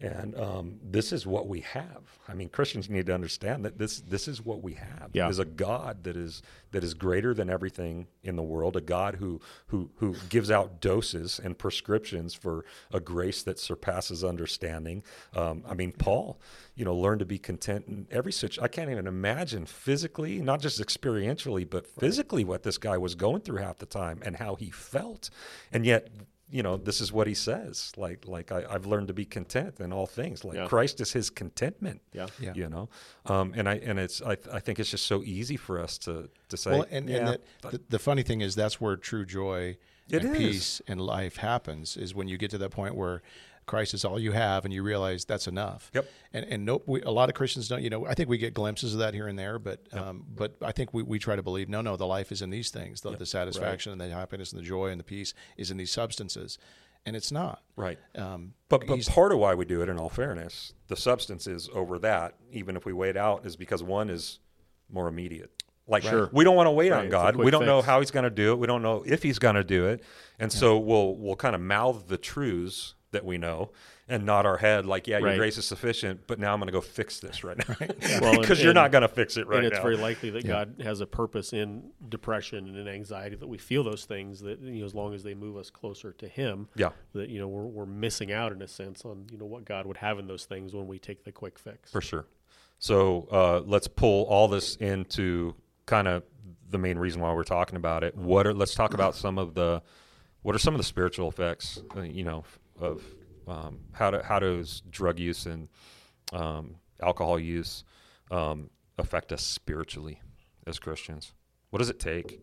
And um, this is what we have. I mean, Christians need to understand that this this is what we have. Yeah. Is a God that is that is greater than everything in the world. A God who who who gives out doses and prescriptions for a grace that surpasses understanding. Um, I mean, Paul, you know, learned to be content in every situation. I can't even imagine physically, not just experientially, but physically, what this guy was going through half the time and how he felt. And yet, you know, this is what he says. Like, like I, I've learned to be content in all things. Like Yeah. Christ is his contentment. Yeah. Yeah. You know, um, and I and it's I, I think it's just so easy for us to to say. well, and, yeah, and that, the, the funny thing is that's where true joy It and is. peace and life happens. Is when you get to that point where Christ is all you have, and you realize that's enough. Yep. And and no, we, a lot of Christians don't. You know, I think we get glimpses of that here and there, but um, but I think we, we try to believe no, no, the life is in these things. The, the satisfaction and the happiness and the joy and the peace is in these substances, and it's not. right. Um, But but part of why we do it, in all fairness, the substance is over that. Even if we wait out, is because one is more immediate. Like Sure. we don't want to wait Right, on God. We don't know how He's going to do it. We don't know if He's going to do it, and so we'll we'll kind of mouth the truths that we know and nod our head like, yeah, your Right. grace is sufficient. But now I'm going to go fix this right now Well, and- because you're not going to fix it right and it's now. very likely that God has a purpose in depression and in anxiety that we feel those things that you know as long as they move us closer to Him, yeah. that you know we're we're missing out in a sense on you know what God would have in those things when we take the quick fix. For sure. So uh, let's pull all this into kind of the main reason why we're talking about it. What are let's talk about some of the what are some of the spiritual effects, uh, you know, of um, how do, how does drug use and um, alcohol use um, affect us spiritually as Christians? What does it take?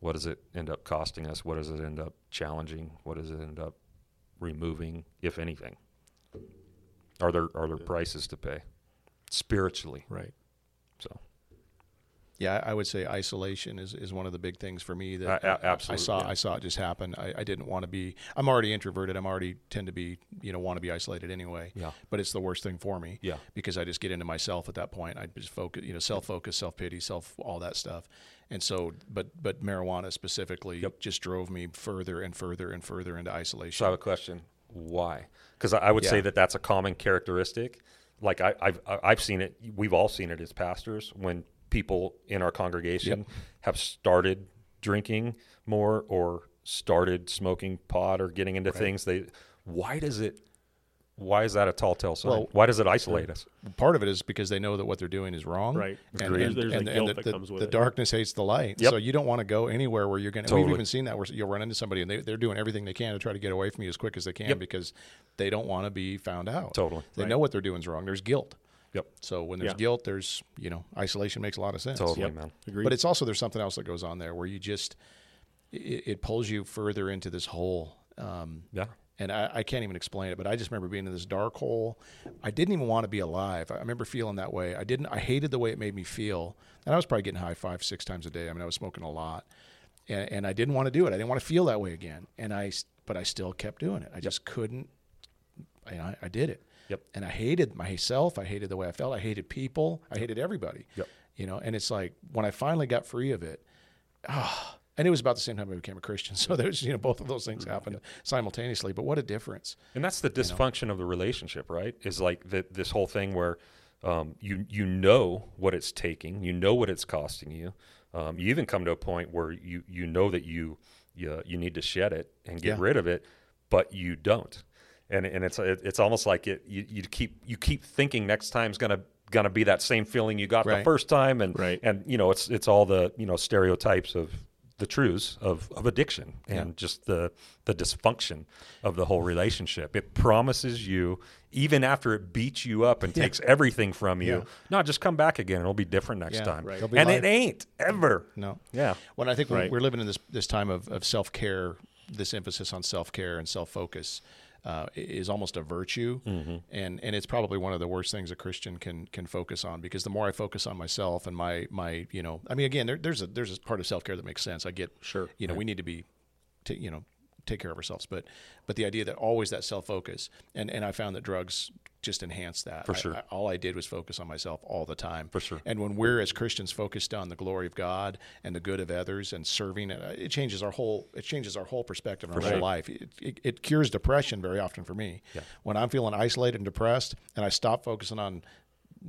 What does it end up costing us? What does it end up challenging? What does it end up removing, if anything? Are there are there prices to pay spiritually? Right. Yeah, I would say isolation is, is one of the big things for me that uh, I- absolutely, I saw yeah. I saw it just happen. I, I didn't want to be. I'm already introverted. I'm already tend to be you know want to be isolated anyway. Yeah. But it's the worst thing for me. Yeah. Because I just get into myself at that point. I just focus, you know, self focus, self pity, self all that stuff. And so, but but marijuana specifically Yep. just drove me further and further and further into isolation. So I have a question. Why? Because I I would say that that's a common characteristic. Like I, I've I've seen it. We've all seen it as pastors when people in our congregation have started drinking more or started smoking pot or getting into things. They why does it? Why is that a tall tale sign? Well, why does it isolate us? Part of it is because they know that what they're doing is wrong. Right. And, and, There's a and, guilt and the, that the, comes with the it. darkness hates the light. Yep. So you don't want to go anywhere where you're going to. Totally. We've even seen that where you'll run into somebody and they, they're doing everything they can to try to get away from you as quick as they can Yep. because they don't want to be found out. Totally. They Right. know what they're doing is wrong. There's guilt. Yep. So when there's Yeah. guilt, there's, you know, isolation makes a lot of sense. Totally, Yep. man. Agreed. But it's also, there's something else that goes on there where you just, it, it pulls you further into this hole. Um, Yeah. and I, I can't even explain it, but I just remember being in this dark hole. I didn't even want to be alive. I remember feeling that way. I didn't. I hated the way it made me feel, and I was probably getting high five, six times a day. I mean, I was smoking a lot, and, and I didn't want to do it. I didn't want to feel that way again. And I, s- but I still kept doing it. I just couldn't. I, I, I did it. Yep. And I hated myself. I hated the way I felt. I hated people. I hated everybody. Yep. You know, and it's like when I finally got free of it, ah, and it was about the same time I became a Christian. So there's, you know, both of those things happened simultaneously. But what a difference. And that's the dysfunction of the relationship, right? Is like the, this whole thing where um, you you know what it's taking, you know what it's costing you. Um, you even come to a point where you you know that you you, you need to shed it and get Yeah. rid of it, but you don't. And and it's it, it's almost like it you, you keep you keep thinking next time's gonna gonna be that same feeling you got the first time, and Right. and you know it's it's all the you know stereotypes of the truths of, of addiction and just the the dysfunction of the whole relationship. It promises you, even after it beats you up and takes everything from you, Yeah. no, just come back again. It'll be different next Yeah, time. right. And life. it ain't ever. No. Yeah. Well, I think we're, we're living in this this time of, of self care. This emphasis on self care and self focus uh, is almost a virtue, Mm-hmm. and and it's probably one of the worst things a Christian can can focus on because the more I focus on myself and my my you know I mean again there, there's a there's a part of self care that makes sense. I get Sure. you know we need to be ta- you know take care of ourselves, but but the idea that always that self focus and and I found that drugs just enhance that For sure. I- all I did was focus on myself all the time. For sure. And when we're as Christians focused on the glory of God and the good of others and serving, uh, it changes our whole it changes our whole perspective on our sure. whole life. It, it, it cures depression very often for me. Yeah. When I'm feeling isolated and depressed, and I stop focusing on,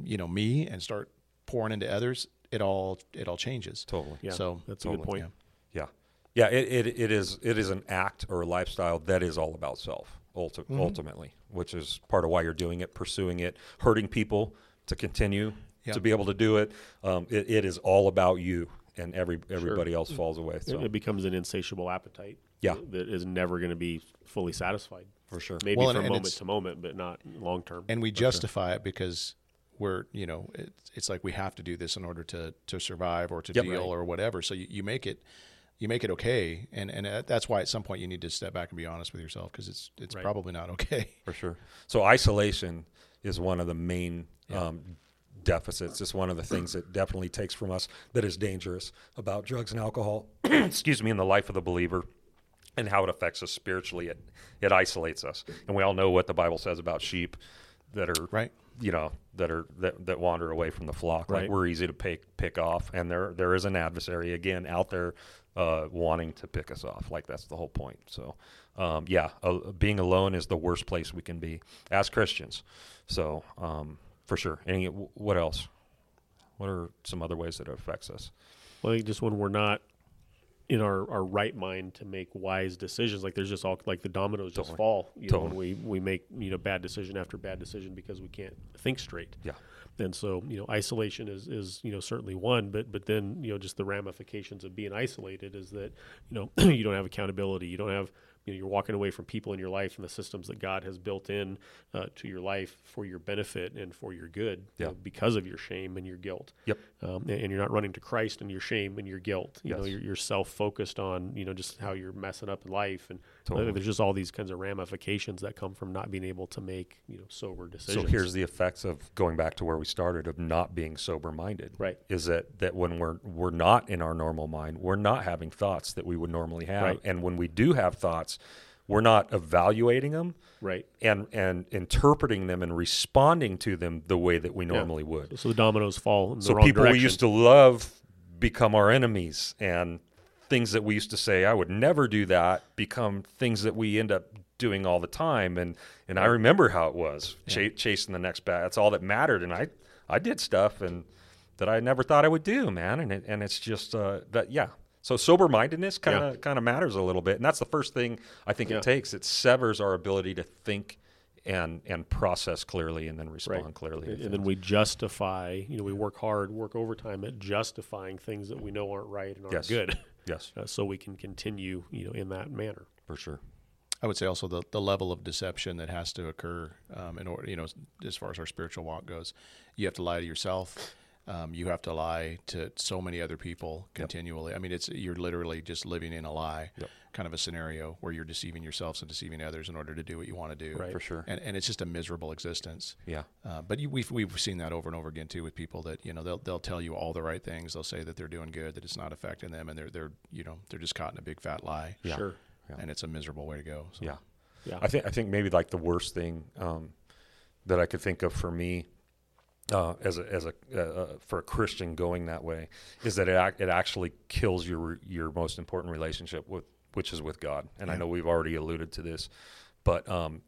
you know, me and start pouring into others, it all it all changes. Totally. Yeah, So that's a good totally, point. Yeah, yeah. It, it, it is it is an act or a lifestyle that is all about self ulti- Mm-hmm. ultimately, which is part of why you're doing it, pursuing it, hurting people to continue Yeah. to be able to do it. Um, it. It is all about you, and every everybody else falls away. It- So It becomes an insatiable appetite. Yeah. That is never going to be fully satisfied. for sure. Maybe Well, and- from and moment it's- to moment, but not long term. and we justify it because we're you know it's, it's like we have to do this in order to to survive or to Yep. deal Right. or whatever so you, you make it you make it okay and and uh, that's why at some point you need to step back and be honest with yourself because it's it's Right. probably not okay for sure. So isolation is one of the main um, deficits. It's one of the things that definitely takes from us that is dangerous about drugs and alcohol. excuse me, in the life of the believer. And how it affects us spiritually, it it isolates us, and we all know what the Bible says about sheep that are Right. You know that are that, that wander away from the flock. Like Right. we're easy to pick pick off, and there there is an adversary again out there uh, wanting to pick us off. Like that's the whole point. So, um, yeah, uh, being alone is the worst place we can be as Christians. So, um, for sure. Any what else? What are some other ways that it affects us? Well, I think just when we're not in our, our right mind to make wise decisions, like there's just all like the dominoes just Totally. fall. You know, when we we make you know bad decision after bad decision because we can't think straight. Yeah. And so you know isolation is is you know certainly one, but but then you know just the ramifications of being isolated is that you know you don't have accountability, you don't have you know, you're walking away from people in your life and the systems that God has built in uh, to your life for your benefit and for your good you know, because of your shame and your guilt. Yep. Um, and, and you're not running to Christ and your shame and your guilt. You know, you're, you're self-focused on you know just how you're messing up in life, and Totally. there's just all these kinds of ramifications that come from not being able to make you know sober decisions. So here's the effects of going back to where we started of not being sober minded. Right. Is that that when we're we're not in our normal mind, we're not having thoughts that we would normally have. Right. And when we do have thoughts, we're not evaluating them right. and and interpreting them and responding to them the way that we normally would. So the dominoes fall in the So people direction. we used to love become our enemies, and things that we used to say I would never do that become things that we end up doing all the time. And and I remember how it was cha- chasing the next bat. That's all that mattered. And I I did stuff and that I never thought I would do, man. And it, and it's just uh, that yeah. So sober mindedness kind of kind of matters a little bit, and that's the first thing I think Yeah. it takes. It severs our ability to think and and process clearly, and then respond Right. clearly. and, and then we justify. You know, we work hard, work overtime at justifying things that we know aren't right and aren't Yes. good, yes, uh, so we can continue. You know, in that manner. for sure. I would say also the, the level of deception that has to occur um, in order, you know, as far as our spiritual walk goes. You have to lie to yourself. Um, you have to lie to so many other people continually. I mean, it's you're literally just living in a lie, Yep. kind of a scenario where you're deceiving yourselves and deceiving others in order to do what you want to do. Right. For sure. And, and it's just a miserable existence. Yeah. Uh, but you, we've we've seen that over and over again too with people that you know they'll they'll tell you all the right things. They'll say that they're doing good, that it's not affecting them, and they're they're you know they're just caught in a big fat lie. Yeah. Sure. Yeah. And it's a miserable way to go. So. Yeah. Yeah. I think I think maybe like the worst thing um, that I could think of for me uh, as a as a uh, uh, for a Christian going that way is that it ac- it actually kills your your most important relationship with which is with God. And I know we've already alluded to this, but um,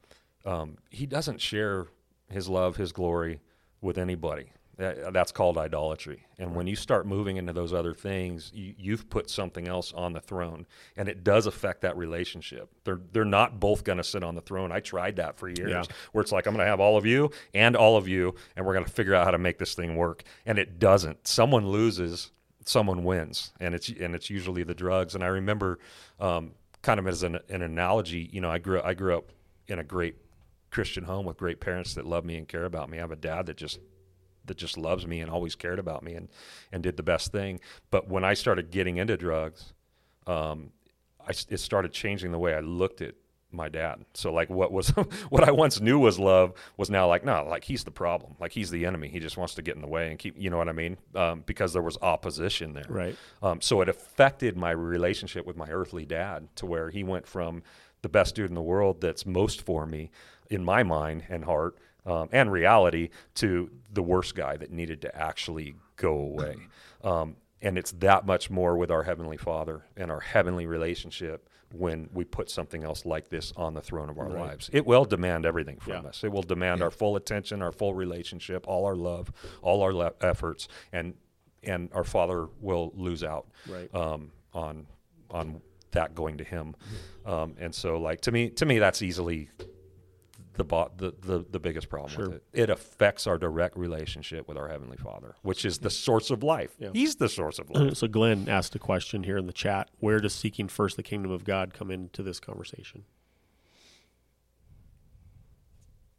um, He doesn't share His love, His glory with anybody. That's called idolatry. And when you start moving into those other things, you, you've put something else on the throne, and it does affect that relationship. They're they're not both going to sit on the throne. I tried that for years, Yeah. where it's like I'm going to have all of you and all of you, and we're going to figure out how to make this thing work, and it doesn't. Someone loses, someone wins, and it's and it's usually the drugs. And I remember, um, kind of as an, an analogy, you know, I grew I grew up in a great Christian home with great parents that love me and care about me. I have a dad that just that just loves me and always cared about me and and did the best thing. But when I started getting into drugs, um, I, it started changing the way I looked at my dad. So like what was what I once knew was love was now like no, like he's the problem. Like he's the enemy. He just wants to get in the way and keep. You know what I mean? Um, because there was opposition there. Right. Um, so it affected my relationship with my earthly dad to where he went from the best dude in the world that's most for me in my mind and heart um, and reality to the worst guy that needed to actually go away. Um, and it's that much more with our Heavenly Father and our heavenly relationship when we put something else like this on the throne of our Right. lives. It will demand everything from Yeah. us. It will demand our full attention, our full relationship, all our love, all our le- efforts, and and our Father will lose out Right. um, on on that going to Him. Um, and so, like to me, to me, that's easily the, bo- the the the biggest problem Sure. with it. It affects our direct relationship with our Heavenly Father, which is the source of life. Yeah. He's the source of life. So Glenn asked a question here in the chat. Where does seeking first the kingdom of God come into this conversation?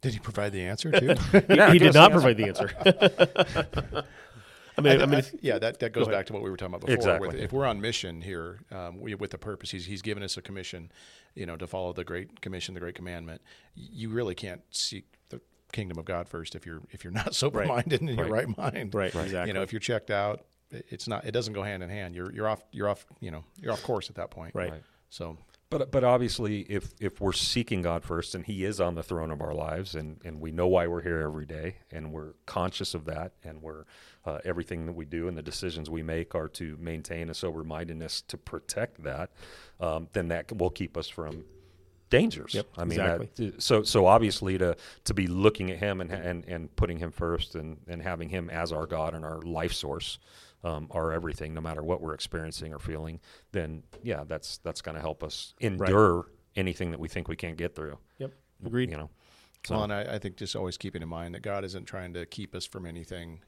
Did he provide the answer too? He, Yeah, he give did not the provide the answer. I mean, I, mean, if- yeah, that, that goes ahead. back to what we were talking about before. Exactly. With, if we're on mission here, um, we, with the purpose, he's, he's given us a commission, you know, to follow the great commission, the great commandment. You really can't seek the kingdom of God first if you're if you're not sober minded and in your right mind. Right, Right. exactly. You know, if you're checked out, it's not. It doesn't go hand in hand. You're you're off. You're off. You know, you're off course at that point. right. Right. So But but obviously, if if we're seeking God first, and He is on the throne of our lives, and and we know why we're here every day, and we're conscious of that, and we're uh, everything that we do and the decisions we make are to maintain a sober mindedness to protect that, um, then that will keep us from dangers. Yep, I mean, exactly. that, so so obviously to to be looking at Him and and and putting Him first, and and having Him as our God and our life source. Um, our everything, no matter what we're experiencing or feeling, then yeah, that's that's going to help us endure anything that we think we can't get through. Yep. Agreed. You know, so Well, and I, I think just always keeping in mind that God isn't trying to keep us from anything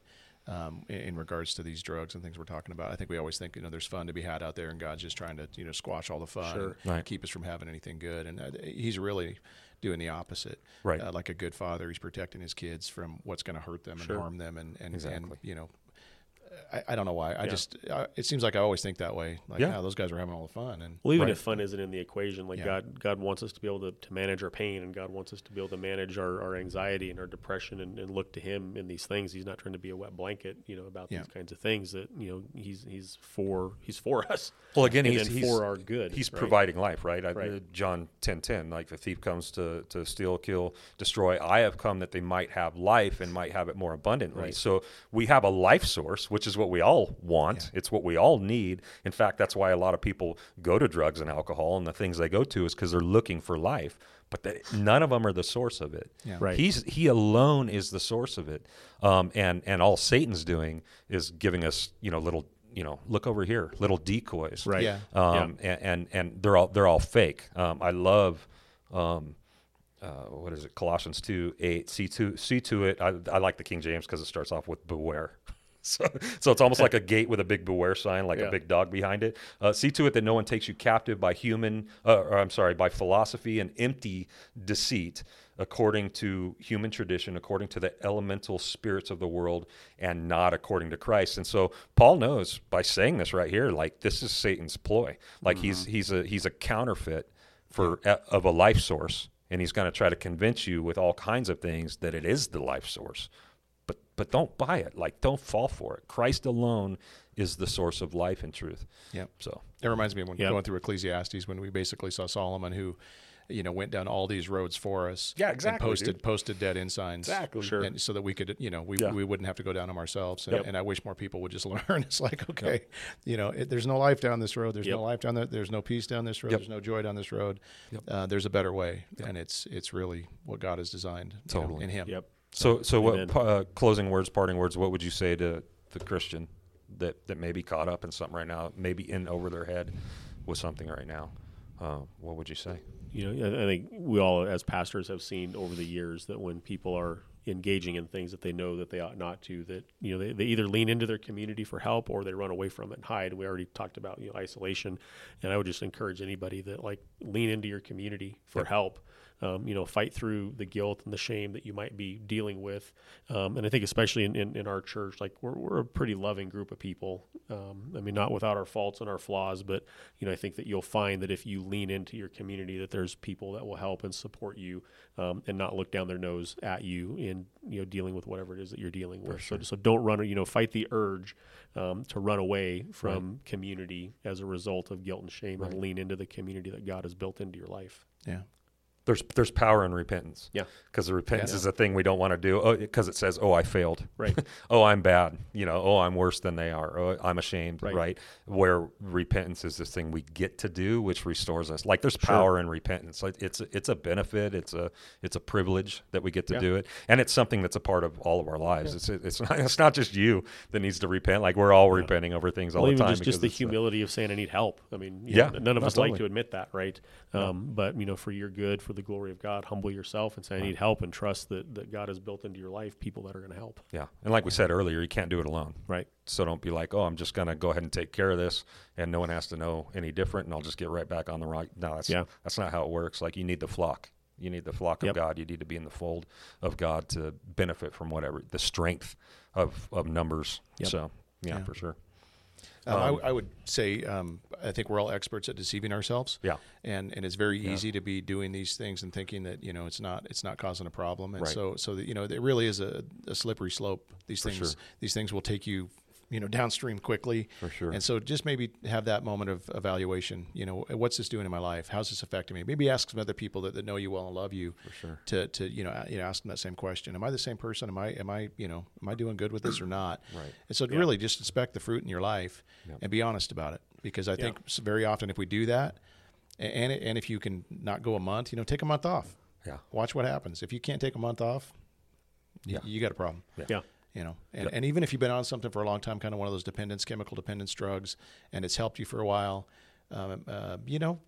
um, in, in regards to these drugs and things we're talking about. I think we always think you know there's fun to be had out there, and God's just trying to you know squash all the fun, Sure. and Right. keep us from having anything good. And uh, He's really doing the opposite. Right. Uh, like a good father, He's protecting His kids from what's going to hurt them Sure. and harm them, and and, and you know. I, I don't know why. I Yeah. just uh, it seems like I always think that way. Like, Yeah. yeah, those guys are having all the fun, and Well, even Right. if fun isn't in the equation, like Yeah. God, God wants us to be able to, to manage our pain, and God wants us to be able to manage our, our anxiety and our depression, and, and look to Him in these things. He's not trying to be a wet blanket, you know, about Yeah. these kinds of things. That you know, He's He's for He's for us. Well, again, and he's, he's for our good. He's right? providing life, right? I, Right. uh, John ten ten, like the thief comes to to steal, kill, destroy. I have come that they might have life and might have it more abundantly. Right. So we have a life source, which is what we all want. It's what we all need. In fact, that's why a lot of people go to drugs and alcohol, and the things they go to is because they're looking for life. But they, none of them are the source of it. Yeah. Right. He's he alone is the source of it, um, and and all Satan's doing is giving us you know little you know look over here little decoys Right. Yeah. um, and, and and they're all they're all fake. Um, I love um, uh, what is it? Colossians two eight. See to see to it. I, I like the King James because it starts off with beware. So, so it's almost like a gate with a big beware sign, like Yeah. a big dog behind it. Uh, see to it that no one takes you captive by human, uh, or I'm sorry, by philosophy and empty deceit, according to human tradition, according to the elemental spirits of the world, and not according to Christ. And so Paul knows by saying this right here, like this is Satan's ploy. Like he's he's a he's a counterfeit for of a life source, and he's going to try to convince you with all kinds of things that it is the life source but but don't buy it. Like don't fall for it. Christ alone is the source of life and truth. Yeah. So it reminds me of when Yep. going through Ecclesiastes when we basically saw Solomon who, you know, went down all these roads for us. Yeah, and exactly, posted dude. posted dead end signs. Exactly. Sure. And so that we could, you know, we, Yeah. we wouldn't have to go down them ourselves. And, Yep. and I wish more people would just learn. It's like, okay, you know, it, there's no life down this road. There's Yep. no life down there. There's no peace down this road. Yep. There's no joy down this road. Yep. Uh, there's a better way, and it's it's really what God has designed you know, Totally. in Him. Yep. So, so what Amen. pa- uh, closing words, parting words? What would you say to the Christian that that may be caught up in something right now, maybe in over their head with something right now? Uh, what would you say? you know, I I think we all, as pastors, have seen over the years that when people are engaging in things that they know that they ought not to, that you know they, they either lean into their community for help or they run away from it and hide. We already talked about you know isolation, and I would just encourage anybody that like lean into your community for Yep. help. Um, you know, fight through the guilt and the shame that you might be dealing with. Um, and I think, especially in, in, in our church, like we're, we're a pretty loving group of people. Um, I mean, not without our faults and our flaws, but, you know, I think that you'll find that if you lean into your community, that there's people that will help and support you um, and not look down their nose at you in, you know, dealing with whatever it is that you're dealing with. So, so don't run, you know, fight the urge um, to run away from community as a result of guilt and shame and lean into the community that God has built into your life. Yeah. There's there's power in repentance. Yeah. because the repentance Yeah. is a thing we don't want to do. Oh, because it says, "Oh, I failed." Right. oh, I'm bad. You know. Oh, I'm worse than they are. Oh, I'm ashamed. Right. Right. Where repentance is this thing we get to do, which restores us. Like there's power in repentance. Like it's a, it's a benefit. It's a it's a privilege that we get to Yeah. do it, and it's something that's a part of all of our lives. It's it's not it's not just you that needs to repent. Like we're all repenting over things all the time. just, just the uh, humility of saying I need help. I mean, Yeah, know, none of us like to admit that, right? Um, but you know, for your good, for the glory of God, humble yourself and say I need help, and trust that, that God has built into your life people that are going to help. yeah, and like we said earlier, you can't do it alone. Right. So don't be like, oh, I'm just gonna go ahead and take care of this, and no one has to know any different, and I'll just get right back on the right. No, that's Yeah. that's not how it works. Like you need the flock. You need the flock of Yep. God. You need to be in the fold of God to benefit from whatever the strength of of numbers. Yep. So yeah, Yeah. for sure. Um, I, I would say um, I think we're all experts at deceiving ourselves. Yeah. and and it's very easy to be doing these things and thinking that you know it's not it's not causing a problem, and Right. so so that, you know it really is a, a slippery slope. These For things sure. these things will take you you know downstream quickly. For sure. And so just maybe have that moment of evaluation. You know, what's this doing in my life? How's this affecting me? Maybe ask some other people that, that know you well and love you. For sure. To, to you know a- you know ask them that same question. Am I the same person? Am I am I you know am I doing good with this or not? Right. And so really just inspect the fruit in your life Yep. and be honest about it. Because I think very often if we do that, and and if you can not go a month, you know, take a month off. Yeah. Watch what happens. If you can't take a month off, Yeah. you got a problem Yeah. You know and, and even if you've been on something for a long time kind of one of those dependence chemical dependence drugs and it's helped you for a while um, uh, you know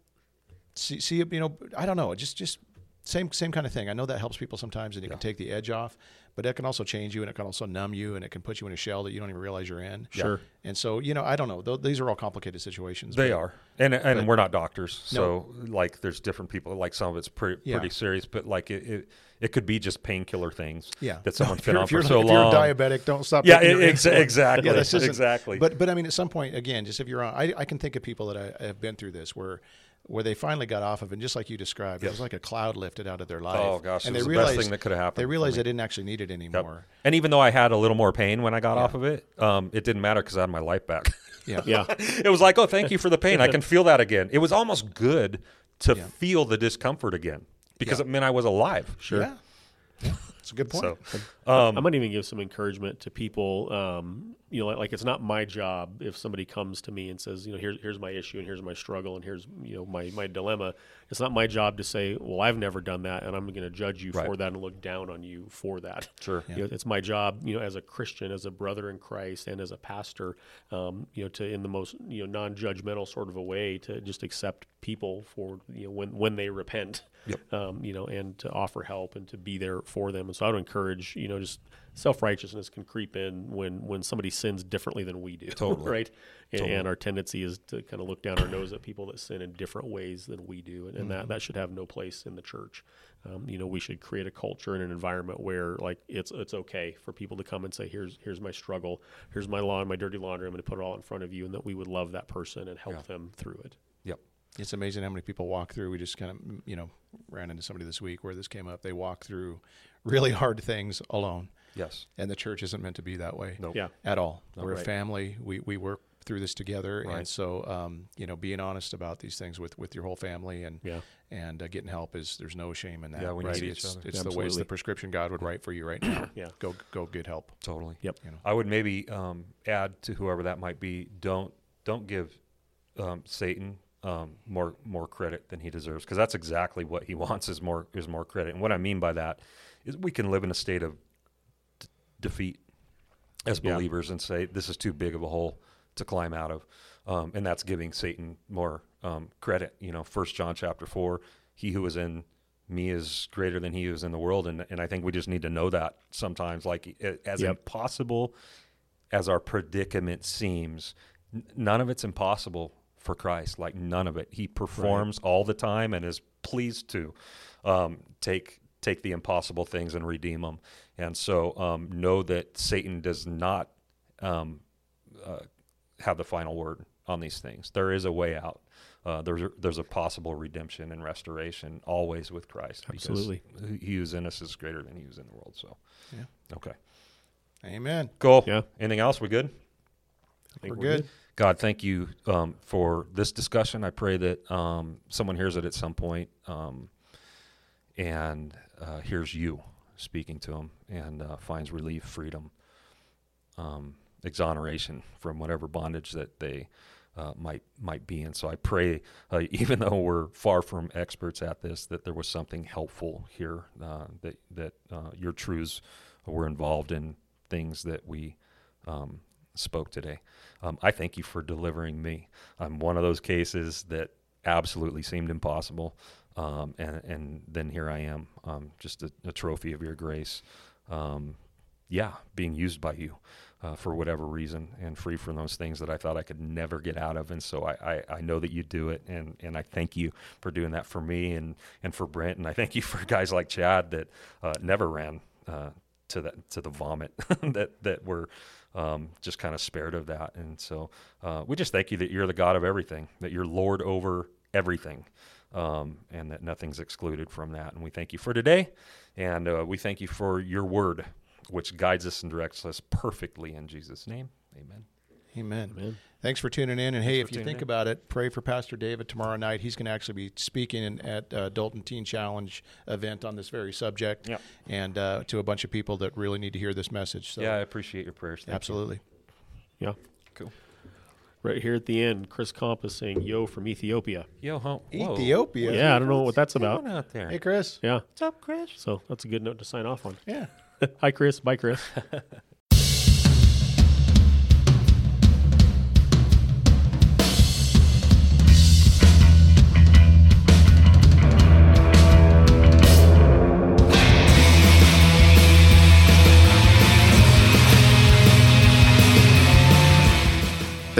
see, see you know i don't know just just same same kind of thing i know that helps people sometimes and it Yeah. can take the edge off but it can also change you and it can also numb you and it can put you in a shell that you don't even realize you're in Sure. and so you know i don't know Th- these are all complicated situations They but- are, and and we're not doctors, so like there's different people. Like some of it's pretty Yeah. pretty serious, but like it, it it could be just painkiller things. yeah that someone's if been on if you're, for so if long. you're diabetic don't stop Yeah, e- exa- insulin. exactly, yeah, this isn't- exactly. But but I mean, at some point, again, just if you're on, I, I can think of people that I, have been through this where where they finally got off of, and just like you described, it was like a cloud lifted out of their life. Oh, gosh, and it was they the best thing that could have happened They for realized me. they didn't actually need it Yep. anymore. And even though I had a little more pain when I got off of it, um, it didn't matter because I had my life back. Yeah, Yeah. it was like, oh, thank you for the pain. I can feel that again. It was almost good to Yeah. feel the discomfort again because Yeah. it meant I was alive. Sure. Yeah. Yeah. It's a good point. So, um, I might even give some encouragement to people. Um, you know, like, like it's not my job if somebody comes to me and says, you know, here's here's my issue and here's my struggle and here's you know my my dilemma. It's not my job to say, well, I've never done that and I'm going to judge you for that and look down on you for that. Sure. You know, it's my job, you know, as a Christian, as a brother in Christ, and as a pastor, um, you know, to in the most you know non-judgmental sort of a way to just accept people for you know when when they repent Yep. um, you know, and to offer help and to be there for them. So I would encourage, you know, just self righteousness can creep in when when somebody sins differently than we do, Totally. right? And, Totally. and our tendency is to kind of look down our nose at people that sin in different ways than we do, and, and that that should have no place in the church. Um, you know, we should create a culture and an environment where like it's it's okay for people to come and say, here's here's my struggle, here's my lawn, my dirty laundry. I'm going to put it all in front of you, and that we would love that person and help Yeah. them through it. Yep. It's amazing how many people walk through. We just kind of, you know, ran into somebody this week where this came up. They walk through really hard things alone, Yes. and the church isn't meant to be that way Nope. Yeah. at all. No, We're right. a family. We we work through this together, Right. and so um, you know, being honest about these things with with your whole family and Yeah. and uh, getting help is there's no shame in that. Yeah, we right? need each it's, other. It's the way it's the prescription God would write for you right now. Yeah. Go go get help. Totally. Yep. You know. I would maybe um, add to whoever that might be. Don't don't give um, Satan um, more more credit than he deserves because that's exactly what he wants is more is more credit. And what I mean by that is we can live in a state of defeat as Yeah. believers and say this is too big of a hole to climb out of, um, and that's giving Satan more um, credit. You know, First John chapter four, he who is in me is greater than he who is in the world, and and I think we just need to know that sometimes, like as Yep. impossible as our predicament seems, n- none of it's impossible for Christ. Like none of it. He performs all the time and is pleased to um, take take the impossible things and redeem them. And so um, know that Satan does not um, uh, have the final word on these things. There is a way out. Uh, there's a, there's a possible redemption and restoration always with Christ. because Absolutely. He who's in us is greater than he who's in the world. So, Yeah. okay, Amen. cool. Yeah. Anything else? We good? I think We're good. God, thank you um, for this discussion. I pray that um, someone hears it at some point, um, and uh, hears you speaking to them and uh, finds relief, freedom, um, exoneration from whatever bondage that they uh, might might be in. So I pray, uh, even though we're far from experts at this, that there was something helpful here. Uh, that that uh, your truths were involved in things that we um, spoke today. Um, I thank you for delivering me. I'm one of those cases that absolutely seemed impossible, um, and and then here I am, um, just a, a trophy of your grace. Um, yeah, being used by you uh, for whatever reason, and free from those things that I thought I could never get out of. And so I, I, I know that you do it, and, and I thank you for doing that for me and, and for Brent, and I thank you for guys like Chad that uh, never ran uh, to that to the vomit that that were um, just kind of spared of that. And so uh, we just thank you that you're the God of everything, that you're Lord over everything, um, and that nothing's excluded from that. And we thank you for today, and uh, we thank you for your word, which guides us and directs us perfectly in Jesus' name. Amen. Amen. Amen. Thanks for tuning in. And hey, for if you think in. about it, pray for Pastor David tomorrow night. He's going to actually be speaking in, at uh, Dalton Teen Challenge event on this very subject, Yep. and uh, to a bunch of people that really need to hear this message. So, yeah, I appreciate your prayers. Thank you. absolutely. Yeah. Cool. Right here at the end, Chris Comp is saying "Yo" from Ethiopia. Yo, ho, whoa. Ethiopia. Yeah, I don't know what that's about. out there? Hey, Chris. Yeah, What's up, Chris? so that's a good note to sign off on. Yeah. Hi, Chris. Bye, Chris.